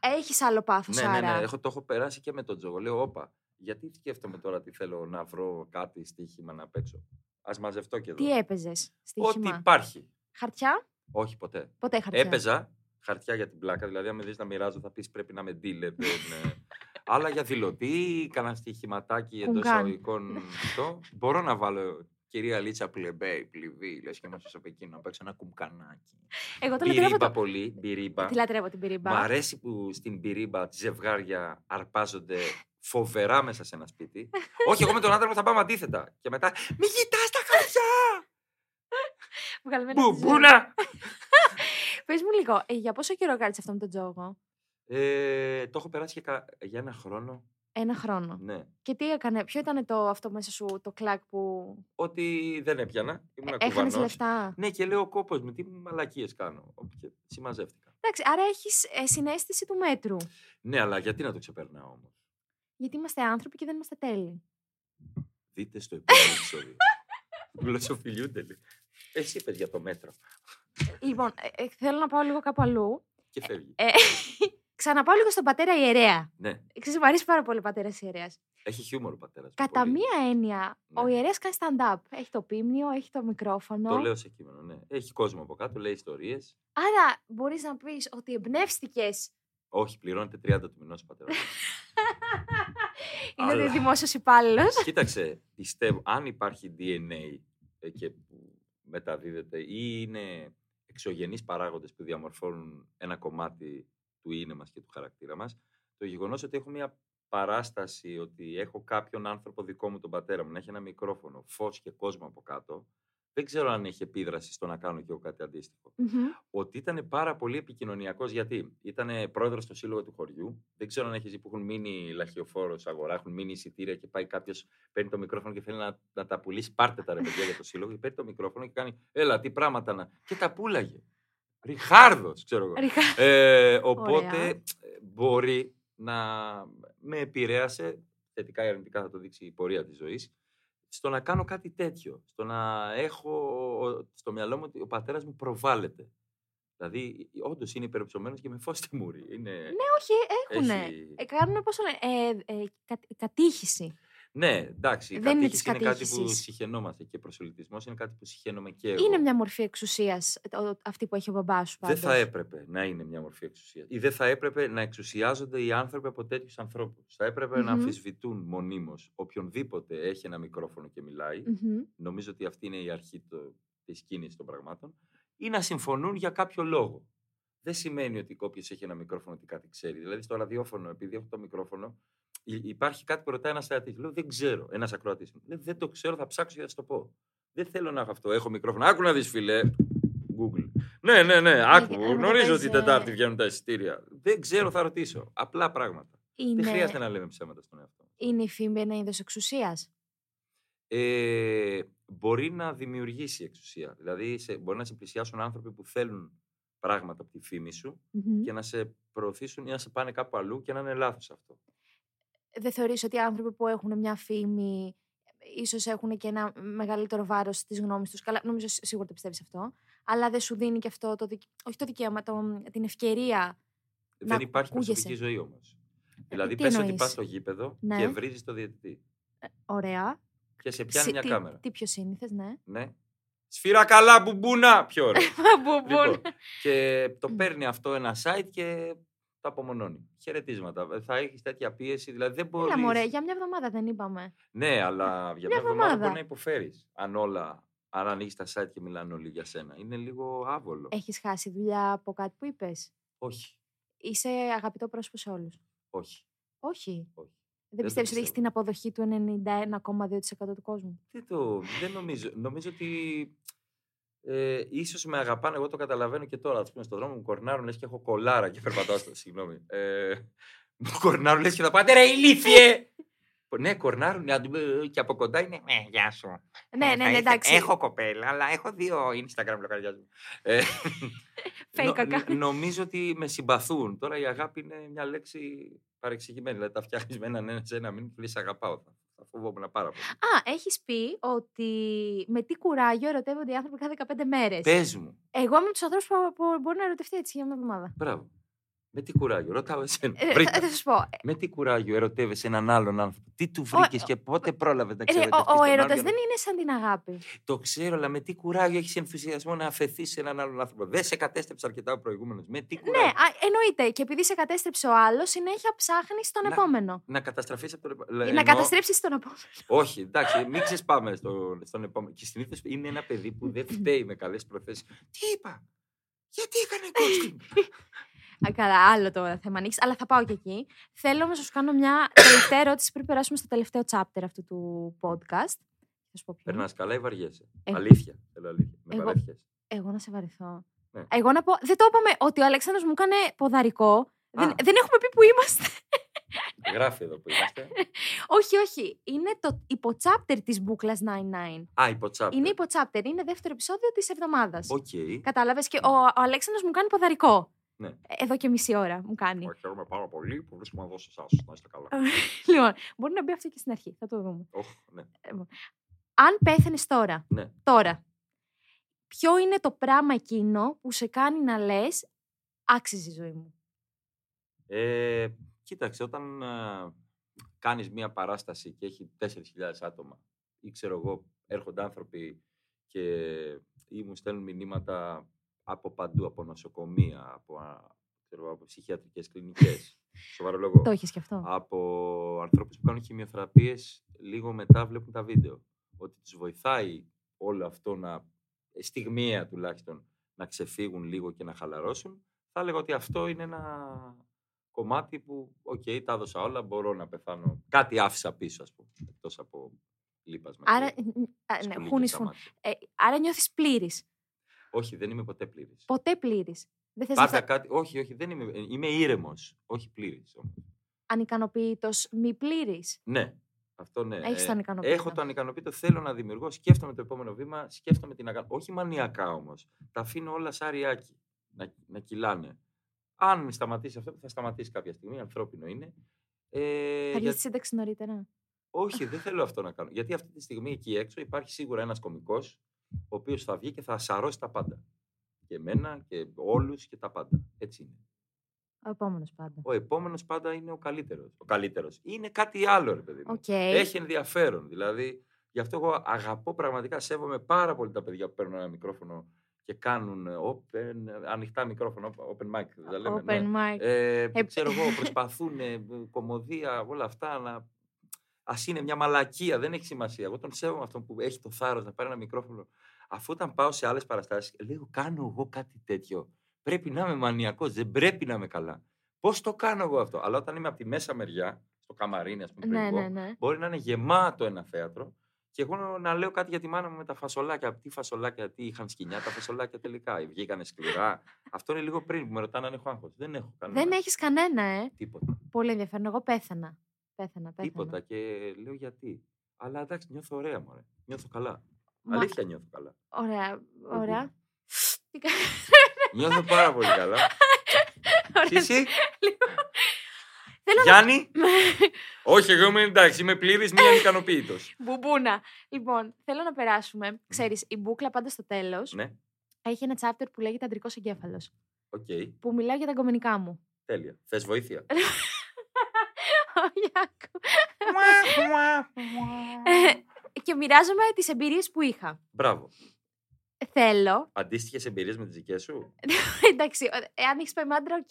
Έχεις άλλο πάθος, Ναι, ναι, άρα. ναι, έχω, το έχω περάσει και με τον τζόγο. Λέω όπα γιατί σκέφτομαι τώρα τι θέλω να βρω κάτι στοίχημα να παίξω. Ας μαζευτώ και εδώ. Τι έπαιζες Ό,τι στοίχημα; υπάρχει. Χαρτιά; Όχι ποτέ. Ποτέ χαρτιά. Έπαιζα χαρτιά για την πλάκα. Δηλαδή, αν με δεις να μοιράζω, θα πεις πρέπει να είμαι dealer. δεν, ε. Αλλά για δηλωτή, κανένα στοιχηματάκι εντός Κουγκάν. εισαγωγικών. αυτό. Μπορώ να βάλω κυρία Λίτσα πλεμπέ, πληβή, λες και είμαστε από εκείνο να παίξω ένα κουμκανάκι. Εγώ το λατρεύω. Πυρίμπα Το... πολύ, πυρίμπα. Τη λατρεύω την πυρίμπα. Μ' αρέσει που στην πυρίμπα ζευγάρια αρπάζονται φοβερά μέσα σε ένα σπίτι. Όχι, εγώ με τον άντρα μου θα πάμε αντίθετα. Και μετά, μη κοιτάς τα χαρτιά! Βγαλμένα της ζωής. Μπουμπούνα! Πες μου λίγο, ε, για πόσο καιρό κάτσε αυτό με τον τζόγο; Ε, το έχω περάσει και κα- για ένα χρόνο. Ένα χρόνο. Ναι. Και τι έκανε, ποιο ήταν το αυτό μέσα σου, το κλακ που. Ότι δεν έπιανα. Ήμουν Έχανες κουβανός. λεφτά. Ναι, και λέω κόπος μου, τι μαλακίες κάνω. Και συμμαζεύτηκα. Εντάξει, άρα έχεις συνέστηση του μέτρου. Ναι, αλλά γιατί να το ξεπερνάω όμως; Γιατί είμαστε άνθρωποι και δεν είμαστε τέλειοι. Δείτε στο επόμενο επεισόδιο. Γλωσσοφιλιούνται. Λέει. Εσύ είπες για το μέτρο. λοιπόν, ε, ε, θέλω να πάω λίγο κάπου αλλού. Και φεύγει. Ε, ξαναπάω λίγο στον πατέρα ιερέα. ναι, Ξέρεις, μου αρέσει πάρα πολύ ο πατέρας ιερέας. έχει χιούμορ ο πατέρας. Κατά μία έννοια, ο Ναι. ιερέας κάνει stand-up. Έχει το πίμνιο, έχει το μικρόφωνο. Το λέω σε κείμενο, ναι. Έχει κόσμο από κάτω, λέει ιστορίες. Άρα μπορείς να πεις ότι εμπνεύστηκες. Όχι, πληρώνεται 30 του μηνός ο πατέρας. Είναι Αλλά- ότι δημόσιος υπάλληλος. Κοίταξε, πιστεύω, αν υπάρχει DNA ε, και που μεταδίδεται ή είναι εξωγενείς παράγοντες που διαμορφώνουν ένα κομμάτι του είναι μας και του χαρακτήρα μας, το γεγονός ότι έχω μια παράσταση, ότι έχω κάποιον άνθρωπο δικό μου, τον πατέρα μου, να έχει ένα μικρόφωνο, φως και κόσμο από κάτω, δεν ξέρω αν έχει επίδραση στο να κάνω και εγώ κάτι αντίστοιχο. Μμμ. Ότι ήταν πάρα πολύ επικοινωνιακός γιατί ήταν πρόεδρος στο σύλλογο του χωριού. Δεν ξέρω αν έχει δει που έχουν μείνει λαχιοφόρος αγορά, έχουν μείνει εισιτήρια και πάει κάποιος, παίρνει το μικρόφωνο και θέλει να, να τα πουλήσει. Πάρτε τα ρε παιδιά για το σύλλογο. Και παίρνει το μικρόφωνο και κάνει, Έλα, τι πράγματα να. Και τα πούλαγε. Ριχάρδος, ξέρω εγώ. Ριχα- Ε, οπότε Ωραία. ε, μπορεί να με επηρέασε, θετικά ή αρνητικά θα το δείξει η πορεία της ζωής, στο να κάνω κάτι τέτοιο. Στο να έχω στο μυαλό μου ότι ο πατέρας μου προβάλλεται. Δηλαδή, όντως είναι υπερυψωμένο και με φως στη μούρη. Είναι... Ναι, όχι, έχουνε. έχει- Ε, κάνουν, πώς το λένε, ε, ε, κα- κατήχηση. Ναι, εντάξει. η Δεν είναι κατήχηση της είναι κάτι που κατήχησης. συχαινόμαστε και προσελητισμός είναι κάτι που συχαίνομαι και εγώ. Είναι μια μορφή εξουσίας αυτή που έχει ο μπαμπάς σου Δεν πάντως. θα έπρεπε να είναι μια μορφή εξουσίας. Ή δεν θα έπρεπε να εξουσιάζονται οι άνθρωποι από τέτοιους ανθρώπους. Θα έπρεπε να Μμμ. αμφισβητούν μονίμως οποιονδήποτε έχει ένα μικρόφωνο και μιλάει. Μμμ. Νομίζω ότι αυτή είναι η αρχή της κίνησης των πραγμάτων. Ή να συμφωνούν για κάποιο λόγο. Δεν σημαίνει ότι όποιο έχει ένα μικρόφωνο ότι κάτι ξέρει. Δηλαδή στο ραδιόφωνο, επειδή έχω το μικρόφωνο, υ- υπάρχει κάτι που ρωτάει ένας θεατής. Λέω δεν ξέρω. Ένας ακροατής. Λέει δεν το ξέρω, θα ψάξω και θα σου το πω. Δεν θέλω να έχω αυτό. Έχω μικρόφωνο. Άκου να δεις, φιλέ. Google. Ναι, ναι, ναι. Άκου. ε, δεν Γνωρίζω παίζει, ότι την Τετάρτη βγαίνουν τα εισιτήρια. Δεν ξέρω, θα ρωτήσω. Απλά πράγματα. Είναι, Δεν χρειάζεται να λέμε ψέματα στον εαυτό. μας. είναι η φήμη ένα είδος εξουσίας. ε, μπορεί να δημιουργήσει εξουσία. Δηλαδή, σε, μπορεί να σε πλησιάσουν άνθρωποι που θέλουν πράγματα από τη φήμη σου και να σε προωθήσουν ή να σε πάνε κάπου αλλού και να είναι λάθος αυτό. Δεν θεωρείς ότι οι άνθρωποι που έχουν μια φήμη ίσως έχουν και ένα μεγαλύτερο βάρος στις γνώμες τους; Καλά, νομίζω σ- σίγουρα το πιστεύεις αυτό. Αλλά δεν σου δίνει και αυτό το, δικ- όχι το δικαίωμα, το, την ευκαιρία. Να Δεν υπάρχει ακούγεσαι. προσωπική ζωή όμως. Δηλαδή, τι πες ότι εννοείς; πας στο γήπεδο Ναι. και βρίζεις το διαιτητή. Ωραία. Και σε πιάνει Συ- μια τι, κάμερα. Τι πιο σύνηθες, ναι. Ναι. Σφύρα καλά, μπουμπούνα! Πιο ωραίο. Μπουμπούν. λοιπόν, και το παίρνει αυτό ένα site και το απομονώνει. Χαιρετίσματα. Ε, Θα έχεις τέτοια πίεση. Δηλαδή δεν μπορείς. Έλα μωρέ, για μια εβδομάδα δεν είπαμε. Ναι, αλλά για μια Μια εβδομάδα εβδομάδα. μπορεί να υποφέρεις. Αν όλα. Αν ανοίγεις τα site και μιλάνε όλοι για σένα. Είναι λίγο άβολο. Έχεις χάσει δουλειά από κάτι που είπες; Όχι. Είσαι αγαπητό πρόσωπο σε όλους; Όχι. Όχι. όχι. Δεν το πιστεύεις ότι έχεις πιστεύω. την αποδοχή του 91,2% του κόσμου; Δεν, το, δεν νομίζω. Νομίζω ότι ε, ίσως με αγαπάνε, εγώ το καταλαβαίνω και τώρα. Ας πούμε, στον δρόμο μου κορνάρουν, λες και έχω κολάρα και περπατάω στο, συγγνώμη. Ε, μου κορνάρουν, λες και θα πάτε ρε ηλίθιε! ναι, κορνάρουν ε, και από κοντά είναι Ναι, γεια σου. Ναι, Ε, ναι, θα ναι, ήθελα- εντάξει. Έχω κοπέλα, αλλά έχω δύο Instagram λογαριασμού. Ε, Fake νο- account. νομίζω ότι με συμπαθούν. Τώρα η αγάπη είναι μια λέξη παρεξηγημένη. Δηλαδή τα φτιάχνεις με έναν ένα σε ένα μήνυμα και λες αγαπάω. Θα, θα φοβόμουν πάρα πολύ. Α, έχεις πει ότι με τι κουράγιο ερωτεύονται οι άνθρωποι κάθε 15 μέρες. Πες μου. Εγώ είμαι τους ανθρώπους που, που μπορεί να ερωτευτεί έτσι για μια εβδομάδα. Μπράβο. Με τι κουράγιο. Ρωτάω εσένα. Ε, Βρήκα. θα, θα σου πω. Με τι κουράγιο ερωτεύεσαι έναν άλλον άνθρωπο; Τι του βρήκες και πότε πρόλαβε να Ε, ρε, ξέρετε. ο, ο έρωτας δεν είναι σαν την αγάπη. Το ξέρω, αλλά με τι κουράγιο έχεις ενθουσιασμό να αφαιθείς σε έναν άλλον άνθρωπο; Δεν σε κατέστρεψε αρκετά ο προηγούμενος. Με τι Ναι, κουράγιο. α, εννοείται. Και επειδή σε κατέστρεψε ο άλλος, συνέχεια ψάχνεις τον Να- επόμενο. Να καταστραφείς από τον επόμενο. Να Εννοώ- καταστρέψεις τον επόμενο. Όχι, εντάξει, μην ξεσπάμε στο, στον επόμενο. Και συνήθως είναι ένα παιδί που δεν φταίει με καλές προθέσεις. Τι είπα, Γιατί έκανε ghosting; Α, Καλά, άλλο το θέμα ανοίξεις, αλλά θα πάω και εκεί. Θέλω όμω να σου κάνω μια τελευταία ερώτηση πριν περάσουμε στο τελευταίο chapter αυτού του podcast. Θα σου πω ποιο. Περνάς καλά ή βαριέσαι; Ε. Αλήθεια. Θέλω αλήθεια. Με Εγώ- βαρέθηκες. Εγώ να σε βαρεθώ. Ναι. Εγώ να πω. Δεν το είπαμε ότι ο Αλέξανδρος μου έκανε ποδαρικό. Δεν, Α. δεν έχουμε πει που είμαστε. Γράφει εδώ που είμαστε. όχι, όχι. Είναι το υπο chapter της μπουκλας 99. Α, υπο chap. Είναι υπο chapter. Είναι δεύτερο επεισόδιο της εβδομάδας. Οκ. Κατάλαβες και ο, ο Αλέξανδρος μου κάνει ποδαρικό. Ναι. Ε, Εδώ και μισή ώρα μου κάνει. Χαίρομαι πάρα πολύ που βρίσκομαι εδώ σε εσάς. Να είστε καλά. λοιπόν, μπορεί να μπει αυτό και στην αρχή. Θα το δούμε. Οχ, ναι. Αν πέθανε τώρα, ναι. τώρα, ποιο είναι το πράγμα εκείνο που σε κάνει να λες άξιζε η ζωή μου. Ε, κοίταξε, όταν α, κάνεις μία παράσταση και έχει 4.000 άτομα ή ξέρω εγώ, έρχονται άνθρωποι και ή μου στέλνουν μηνύματα από παντού, από νοσοκομεία, από, α, ξέρω, εγώ, από ψυχιατρικές κλινικές, σοβαρό λόγο, Το έχει και αυτό. από ανθρώπους που κάνουν χημειοθεραπείες, λίγο μετά βλέπουν τα βίντεο. Ότι τους βοηθάει όλο αυτό να, στιγμιαία τουλάχιστον, να ξεφύγουν λίγο και να χαλαρώσουν, θα έλεγα ότι αυτό είναι ένα κομμάτι που, οκ, τα έδωσα όλα, μπορώ να πεθάνω. Κάτι άφησα πίσω, ας πούμε, εκτός από λίπασμα. Άρα, και α, ναι, σκουλήκια χούνεις στα φουν. μάτια. Ε, άρα νιώθεις πλήρης. Όχι, δεν είμαι ποτέ πλήρης. Ποτέ πλήρης. Δεν θες να Πάντα είσαι κάτι. Όχι, όχι, δεν είμαι. ε, Είμαι ήρεμος. Όχι πλήρης. ανικανοποιητός, μη πλήρης. Ναι. Αυτό ναι. Έχεις Ε, το ανικανοποίητο. Έχω το ανικανοποιητό. Θέλω να δημιουργώ. Σκέφτομαι το επόμενο βήμα. Σκέφτομαι την αγάπη. Όχι μανιακά όμως. Τα αφήνω όλα σαν ριάκι. Να, να κυλάνε. Αν σταματήσει αυτό, θα σταματήσει κάποια στιγμή. Ανθρώπινο είναι. Ε, Θα βγει για- στη σύνταξη νωρίτερα. Όχι, δεν θέλω αυτό να κάνω. Γιατί αυτή τη στιγμή εκεί έξω υπάρχει σίγουρα ένας κωμικός, ο οποίος θα βγει και θα σαρώσει τα πάντα. Και εμένα και όλους και τα πάντα. Έτσι είναι. Ο επόμενος πάντα. Ο επόμενος πάντα είναι ο καλύτερος. Ο καλύτερος. Είναι κάτι άλλο, ρε παιδί μου. Οκ. Έχει ενδιαφέρον. Δηλαδή, γι' αυτό εγώ αγαπώ πραγματικά, σέβομαι πάρα πολύ τα παιδιά που παίρνουν ένα μικρόφωνο και κάνουν open, ανοιχτά μικρόφωνο, open mic. τα λέμε, ναι. Open mic. Ε, Ε, ξέρω εγώ, προσπαθούν κωμωδία, όλα αυτά να. Α είναι μια μαλακία, δεν έχει σημασία. Εγώ τον σέβομαι αυτόν που έχει το θάρρος να πάρει ένα μικρόφωνο. Αφού όταν πάω σε άλλες παραστάσεις, λέω: Κάνω εγώ κάτι τέτοιο. Πρέπει να είμαι μανιακός, δεν πρέπει να είμαι καλά. Πώς το κάνω εγώ αυτό; Αλλά όταν είμαι από τη μέσα μεριά, στο καμαρίνι, ας πούμε, πριν Ναι, βγω, ναι, ναι. μπορεί να είναι γεμάτο ένα θέατρο και εγώ να- να λέω κάτι για τη μάνα μου με τα φασολάκια. Τι φασολάκια, τι είχαν σκηνιά, τα φασολάκια τελικά. Βγήκανε σκληρά. Αυτό είναι λίγο πριν που με ρωτάνε αν έχω άγχος. Δεν έχω κανένα. Δεν έχεις κανένα, ε. Τίποτα. Πολύ ενδιαφέρον. Εγώ πέθανα. Πέθανα, πέθανα. Τίποτα. Και λέω γιατί; Αλλά εντάξει, νιώθω ωραία, μωρέ. Νιώθω καλά. Μα- Αλήθεια νιώθω καλά. Ωραία, ωραία. Τι κα- Νιώθω πάρα πολύ καλά. Ωραία. Εσύ, Λοιπόν, Θέλω να... Γιάννη; Όχι, εγώ είμαι εντάξει, είμαι πλήρης, μη ανικανοποιητό. Μπουμπούνα. Λοιπόν, θέλω να περάσουμε. Ξέρεις, η μπούκλα πάντα στο τέλος ναι, έχει ένα chapter που λέγεται Αντρικός εγκέφαλος. οκ, Που μιλάω για τα γκομενικά μου. τέλεια. Θες βοήθεια. Όχι, άκου. Ε, και μοιράζομαι τις εμπειρίες που είχα. Μπράβο. Θέλω, Αντίστοιχες εμπειρίες με τις δικές σου; εντάξει, ο- εάν έχεις πάει με άντρα, οκ,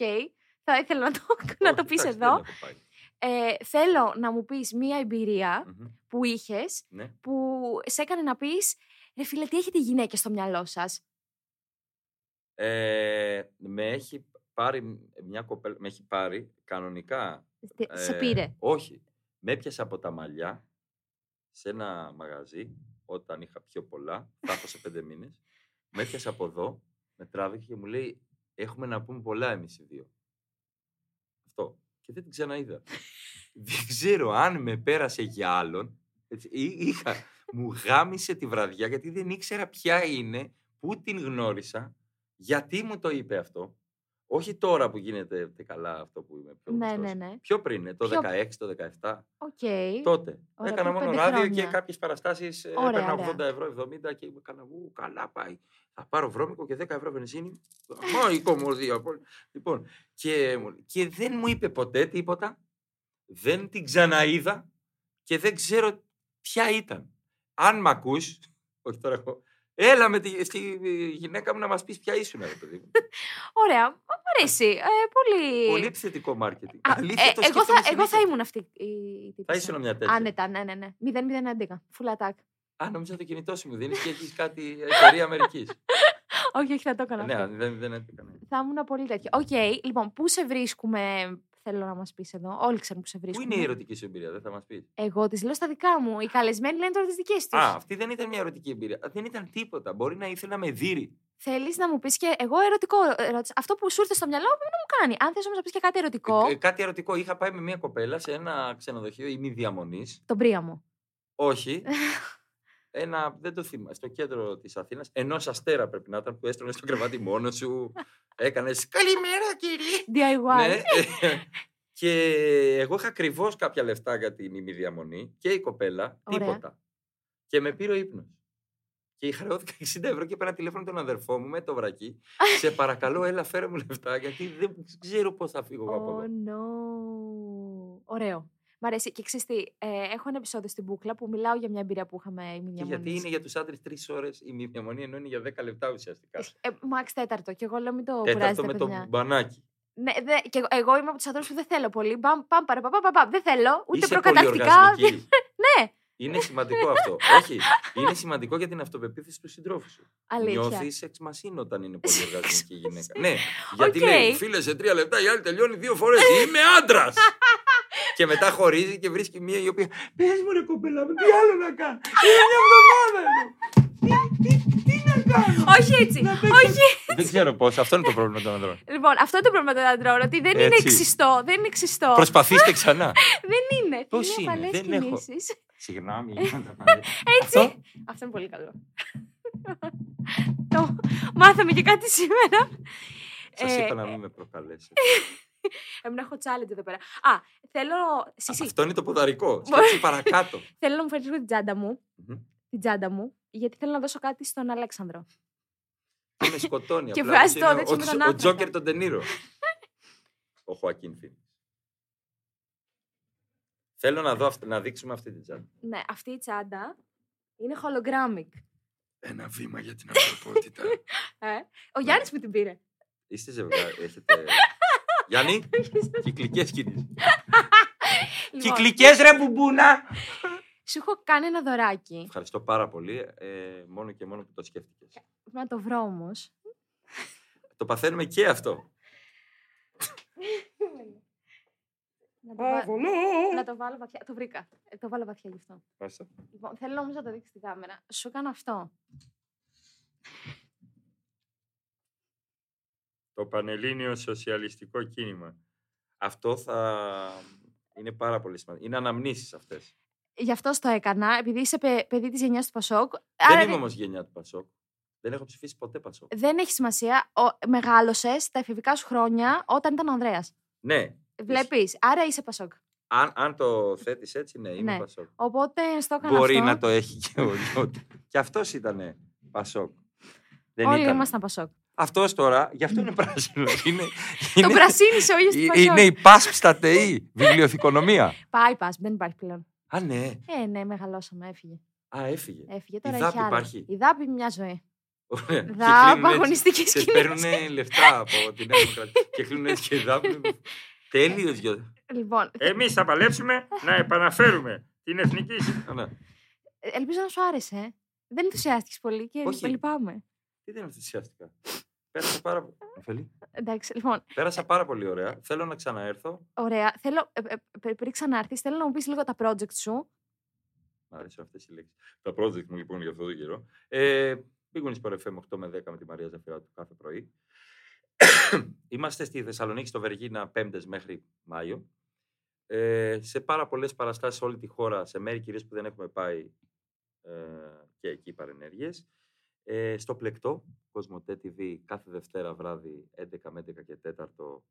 θα ήθελα να το, να Όχι, το πεις εντάξει, εδώ. δεν έχω πάει. Ε, θέλω να μου πεις μία εμπειρία Μμμ, που είχες, Ναι. που σε έκανε να πεις, ρε φίλε, τι έχετε οι γυναίκες στο μυαλό σας; Ε, με έχει πάρει μια κοπέλα, με έχει πάρει κανονικά. Τι- σε ε, πήρε. Όχι. Με έπιασε από τα μαλλιά σε ένα μαγαζί όταν είχα πιο πολλά, θα έχω σε πέντε μήνες. Με έπιασε από εδώ, με τράβηξε και μου λέει έχουμε να πούμε πολλά εμείς οι δύο. Αυτό. Και δεν την ξαναείδα. δεν ξέρω αν με πέρασε για άλλον. Έτσι, ή- είχα, μου γάμισε τη βραδιά γιατί δεν ήξερα ποια είναι, πού την γνώρισα, γιατί μου το είπε αυτό. Όχι τώρα που γίνεται τε καλά αυτό που είμαι πιο Ναι, γνωστός. ναι, ναι. Πιο πριν, ε, το Πιο- 16, το 17. Οκ. Τότε. Ωραία, Έκανα πριν μόνο πέντε ράδιο χρόνια. και κάποιες παραστάσεις Ωραία, έπαιρνα ωραία. 80 ευρώ, 70 και έκανα ου, καλά πάει. Θα πάρω βρώμικο και 10 ευρώ βενζίνη. Μα η κωμωδία. απόλυτα. Λοιπόν, και, μου- και δεν μου είπε ποτέ τίποτα. Δεν την ξαναείδα και δεν ξέρω ποια ήταν. Αν μ' ακούς, όχι τώρα εγώ, έλα με τη στη γυναίκα μου να μας πεις ποια ήσουν, ρε παιδί μου. Ωραία. Μ' αρέσει. Ε, πολύ. Πολύ επιθετικό μάρκετινγκ. Α, Αλήθεια, ε, το εγώ, θα, σκέφτομαι εγώ θα συνέχεια. ήμουν αυτή η τύπησα. Θα ήσουν μια τέτοια. Άνετα, ναι, ναι, ναι. 0-0-11. Full attack. Α, νόμιζα το κινητό σου μου δίνει και έχεις κάτι εταιρεία Αμερικής. όχι, όχι, θα το έκανα. ναι, αυτό. δεν, δεν έκανα. Θα ήμουν πολύ τέτοιο. Οκ, λοιπόν, πού σε βρίσκουμε, θέλω να μας πεις εδώ. Όλοι ξέρουν που σε Πού βρίσκουμε. είναι η ερωτική σου εμπειρία, δεν θα μας πεις; Εγώ τι λέω στα δικά μου. Οι καλεσμένοι λένε τώρα τις δικές τους. Α, αυτή δεν ήταν μια ερωτική εμπειρία. Δεν ήταν τίποτα. Μπορεί να ήθελα με δείρει. Θέλεις να μου πεις και εγώ ερωτικό ερώτηση. Αυτό που σου ήρθε στο μυαλό μου να μου κάνει. Αν θες όμως να πεις και κάτι ερωτικό, Ε, ε, κάτι ερωτικό. Είχα πάει με μια κοπέλα σε ένα ξενοδοχείο ημιδιαμονή. τον Πρίαμο. Όχι. Ένα, δεν το θυμάμαι, στο κέντρο της Αθήνας. Ενός αστέρα πρέπει να ήταν που έστρωνε στο κρεβάτι μόνος σου. Έκανες Καλημέρα, κύριε. DIY. Ναι. και εγώ είχα ακριβώς κάποια λεφτά για την ημιδιαμονή και η κοπέλα Ωραία. τίποτα. Και με πήρε ο ύπνος. Και χρεώθηκα 60 ευρώ και πήρα τηλέφωνο τον αδερφό μου με το βρακί. Σε παρακαλώ, έλα, φέρε μου λεφτά, γιατί δεν ξέρω πώς θα φύγω εγώ από Oh εδώ. no. Ωραίο. Μ' αρέσει. Και ξέρεις τι, ε, έχω ένα επεισόδιο στην μπουκλα που μιλάω για μια εμπειρία που είχαμε η Και γιατί είναι για τους άντρες τρεις ώρες η ημιδιαμονή, ενώ είναι για 10 λεπτά ουσιαστικά. Ε, max τέταρτο. Και εγώ λέω μην το Τέταρτο κουράζετε, με το παιδιά. μπανάκι. Ναι, δε, και εγώ, εγώ είμαι από τους ανθρώπους που δεν θέλω πολύ. Μπαμ, παμ, παρα, πα, πα, πα, πα. Δεν θέλω. Ούτε Είσαι προκαταρκτικά. πολυοργασμική. Ναι, Είναι σημαντικό αυτό. Όχι. Είναι σημαντικό για την αυτοπεποίθηση του συντρόφου σου. αλήθεια. Νιώθεις sex machine όταν είναι πολυοργασμική η γυναίκα. ναι, γιατί Οκ. λέει φίλε σε τρία λεπτά η άλλη τελειώνει δύο φορές. Είμαι άντρας! και μετά χωρίζει και βρίσκει μία η οποία. Πες μου, ρε κοπέλα μου, τι άλλο να κάνω. Είναι μια εβδομάδα εδώ. Όχι έτσι. Όχι. Δεν ξέρω πώς. Αυτό είναι το πρόβλημα των ανδρών. Λοιπόν, αυτό είναι το πρόβλημα των αντρών. Ότι δεν είναι Έτσι. εξιστό. Δεν είναι εξιστό. Προσπαθήστε ξανά. Δεν είναι. Πώς είναι είναι, απαλές δεν έχω. κινήσεις. Συγγνώμη, γίνονται πάλι. Έτσι. Αυτό; Αυτό είναι πολύ καλό. το μάθαμε και κάτι σήμερα. Σας Ε, είπα να μην με προκαλέσετε. Έμουν έχω challenge εδώ πέρα. Α, θέλω. Σισί, Αυτό είναι το ποδαρικό. Σκέψου παρακάτω. θέλω να μου φέρεις λίγο την τσάντα μου. Μμμ. Την τσάντα μου, γιατί θέλω να δώσω κάτι στον Αλέξανδρο. Και με σκοτώνει. Και απλά, βγάζει είναι το ο- τέτοιο με ο- τον Ο άνθρακα. Τζόκερ τον Τενήρο. Ο Χωακίν Φίνιξ. Θέλω να, δω, αυ- να δείξουμε αυτή την τσάντα. Ναι, αυτή η τσάντα είναι hologramic. Ένα βήμα για την ανθρωπότητα. Ε; Ο Γιάννης που την πήρε. Είστε ζευγάρι, έχετε... Γιάννη, κυκλικές κινήσεις. Λοιπόν, Κυκλικές ρε μπουμπούνα! Σου έχω κάνει ένα δωράκι. Ευχαριστώ πάρα πολύ, ε, μόνο και μόνο που το σκέφτηκες. Πρέπει να το βρω όμως. Το παθαίνουμε και αυτό. να, το βα- να το βάλω βαθιά. Το βρήκα. Ε, το βάλω βαθιά γι' αυτό. Μάλιστα. Λοιπόν, θέλω όμως να το δείξεις στην κάμερα. Σου έκανα αυτό. Το Πανελλήνιο Σοσιαλιστικό Κίνημα. Αυτό θα είναι πάρα πολύ σημαντικό. Είναι αναμνήσεις αυτές. Γι' αυτό το έκανα, επειδή είσαι παι- παιδί της γενιάς του Πασόκ. Δεν άρα είμαι όμως γενιά του Πασόκ. Δεν έχω ψηφίσει ποτέ Πασόκ. δεν έχει σημασία. Μεγάλωσες τα εφηβικά σου χρόνια όταν ήταν ο Ανδρέας. Ναι, Βλέπεις. Άρα είσαι Πασόκ. αν, αν το θέτεις έτσι, ναι, είμαι Ναι. Πασόκ. Οπότε στο έκανα Μπορεί αυτό. να το έχει και ο Λιώτη. και αυτός ήταν Πασόκ. Δεν Όλοι ήταν. ήμασταν Πασόκ. Αυτός τώρα, γι' αυτό είναι πράσινο. είναι, Το είναι, πρασίνησε ο ίδιο του ε, Πασόκ. είναι η ΠΑΣΠ στα ΤΕΗ, βιβλιοθηκονομία. Πάει, πα, δεν υπάρχει πλέον. Α, ναι. Ε, ναι, μεγαλώσαμε, έφυγε. Α, έφυγε. Έφυγε τώρα. Η έχει ΔΑΠ άλλα. υπάρχει. Η ΔΑΠ είναι μια ζωή. Ωραία. Και ΔΑΠ, κλείνουν έτσι. αγωνιστική Και σκηνή. παίρνουν λεφτά από την Νέα Δημοκρατία. και κλείνουν έτσι και ΔΑΠ. Τέλειος γιο. Λοιπόν, Εμείς θα παλέψουμε να επαναφέρουμε την εθνική συ- Ναι. ε, ελπίζω να σου άρεσε. ε. Δεν ενθουσιάστηκες πολύ και Όχι. λυπάμαι. Τι δεν ενθουσιάστηκα. Πέρασα πάρα πολύ. Ωφελή. Εντάξει, λοιπόν, Πέρασα πάρα πολύ ωραία. Θέλω να ξαναέρθω. ωραία. Θέλω, ε, ε, ε, πριν ξανάρθεις, θέλω να μου πεις λίγο τα project σου. Μ' αρέσουν αυτές οι λέξεις. Τα project μου λοιπόν για αυτό το καιρό. Ε, πήγουν στο FM 8 με 10 με τη Μαρία Ζαφυράτου κάθε πρωί. Είμαστε στη Θεσσαλονίκη, στο Βεργίνα, πέμπτες μέχρι Μάιο. Ε, σε πάρα πολλές παραστάσεις σε όλη τη χώρα, σε μέρη κυρίως που δεν έχουμε πάει ε, και εκεί παρενέργειες. Ε, στο Πλεκτό, Κοσμοτέ TV, κάθε Δευτέρα βράδυ, 11 με 11 και 4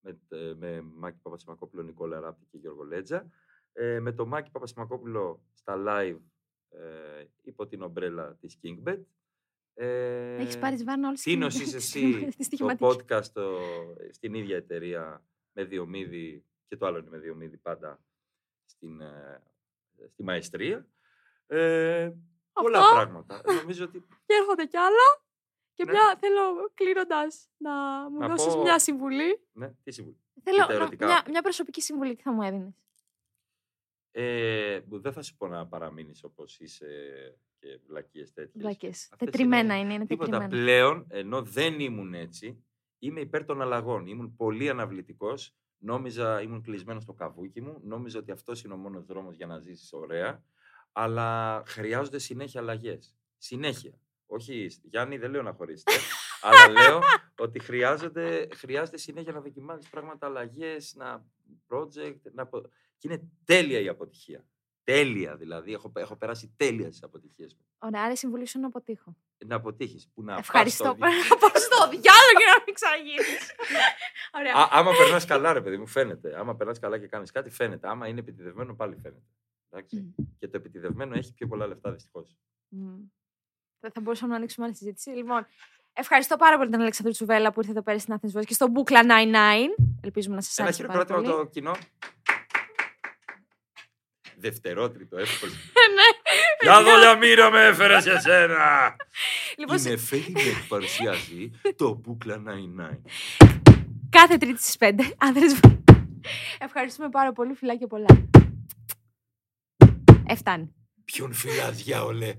με, ε, με Μάκη Παπασημακόπουλο, Νικόλα Ράπτη και Γιώργο Λέτζα. Ε, με το Μάκη Παπασημακόπουλο στα live ε, υπό την ομπρέλα της Kingbet. Ε, Έχεις πάρει βάρνα όλες Τίνος είσαι εσύ το podcast το, στην ίδια εταιρεία με Διομήδη και το άλλο είναι με Διομήδη πάντα στην, ε, στη μαεστρία. Ε, πολλά Αυτό. πράγματα. Νομίζω ότι Και έρχονται κι άλλα. Και Ναι. μια, θέλω κλείνοντας να μου Να δώσεις πω- μια συμβουλή. ναι, τι συμβουλή. Θέλω τα να- ερωτικά. μια, μια προσωπική συμβουλή, τι θα μου έδινες. Ε, που δεν θα σου πω να παραμείνεις όπως είσαι και βλακίες τέτοιες. Βλακέ. Αυτές Τετριμένα είναι είναι, είναι Τίποτα. τετριμένα. Πλέον, ενώ δεν ήμουν έτσι, είμαι υπέρ των αλλαγών. Ήμουν πολύ αναβλητικός. Νόμιζα, ήμουν κλεισμένος στο καβούκι μου. Νόμιζα ότι αυτός είναι ο μόνος δρόμος για να ζήσεις ωραία. Αλλά χρειάζονται συνέχεια αλλαγές. Συνέχεια. Όχι, Γιάννη, δεν λέω να χωρίσετε. αλλά λέω ότι χρειάζονται, χρειάζεται συνέχεια να δοκιμάζεις πράγματα, αλλαγές, να project. Να... απο- Και είναι τέλεια η αποτυχία. Τέλεια δηλαδή. Έχω, έχω περάσει τέλεια στι αποτυχίες μου. Ωραία, άρα η συμβουλή σου είναι να αποτύχω. Να αποτύχεις. Που να πας Ευχαριστώ. στο Να πάω στο διάλογο για να μην ξαναγίνεις. Ωραία. Α, άμα περνάς καλά, ρε παιδί μου, φαίνεται. Άμα περνάς καλά και κάνεις κάτι, φαίνεται. Άμα είναι επιτιδευμένο, πάλι φαίνεται. Εντάξει. Μμ. Και το επιτιδευμένο έχει πιο πολλά λεφτά, δυστυχώς. Μμ. Θα, θα μπορούσαμε να ανοίξουμε άλλη συζήτηση. Λοιπόν, ευχαριστώ πάρα πολύ τον Αλεξανδρού Τσουβέλα που ήρθε εδώ πέρα στην Athens Voice και στον Μπούκλα 99. Ελπίζουμε να σας Ένα άρεσε πάρα χειροκρότημα πολύ. από το κοινό. Δευτερότριτο, εύκολο. ναι. Ποια δουλειά μοίρα με έφερες σε σένα! Λοιπόν, Η σε- Νεφέλη με παρουσιάζει το Μπούκλα 99. κάθε Τρίτη στις 5. Άνδρες... Ευχαριστούμε πάρα πολύ. Φιλάκια πολλά. Έφτανε. Ποιον φυλάς, διάολε.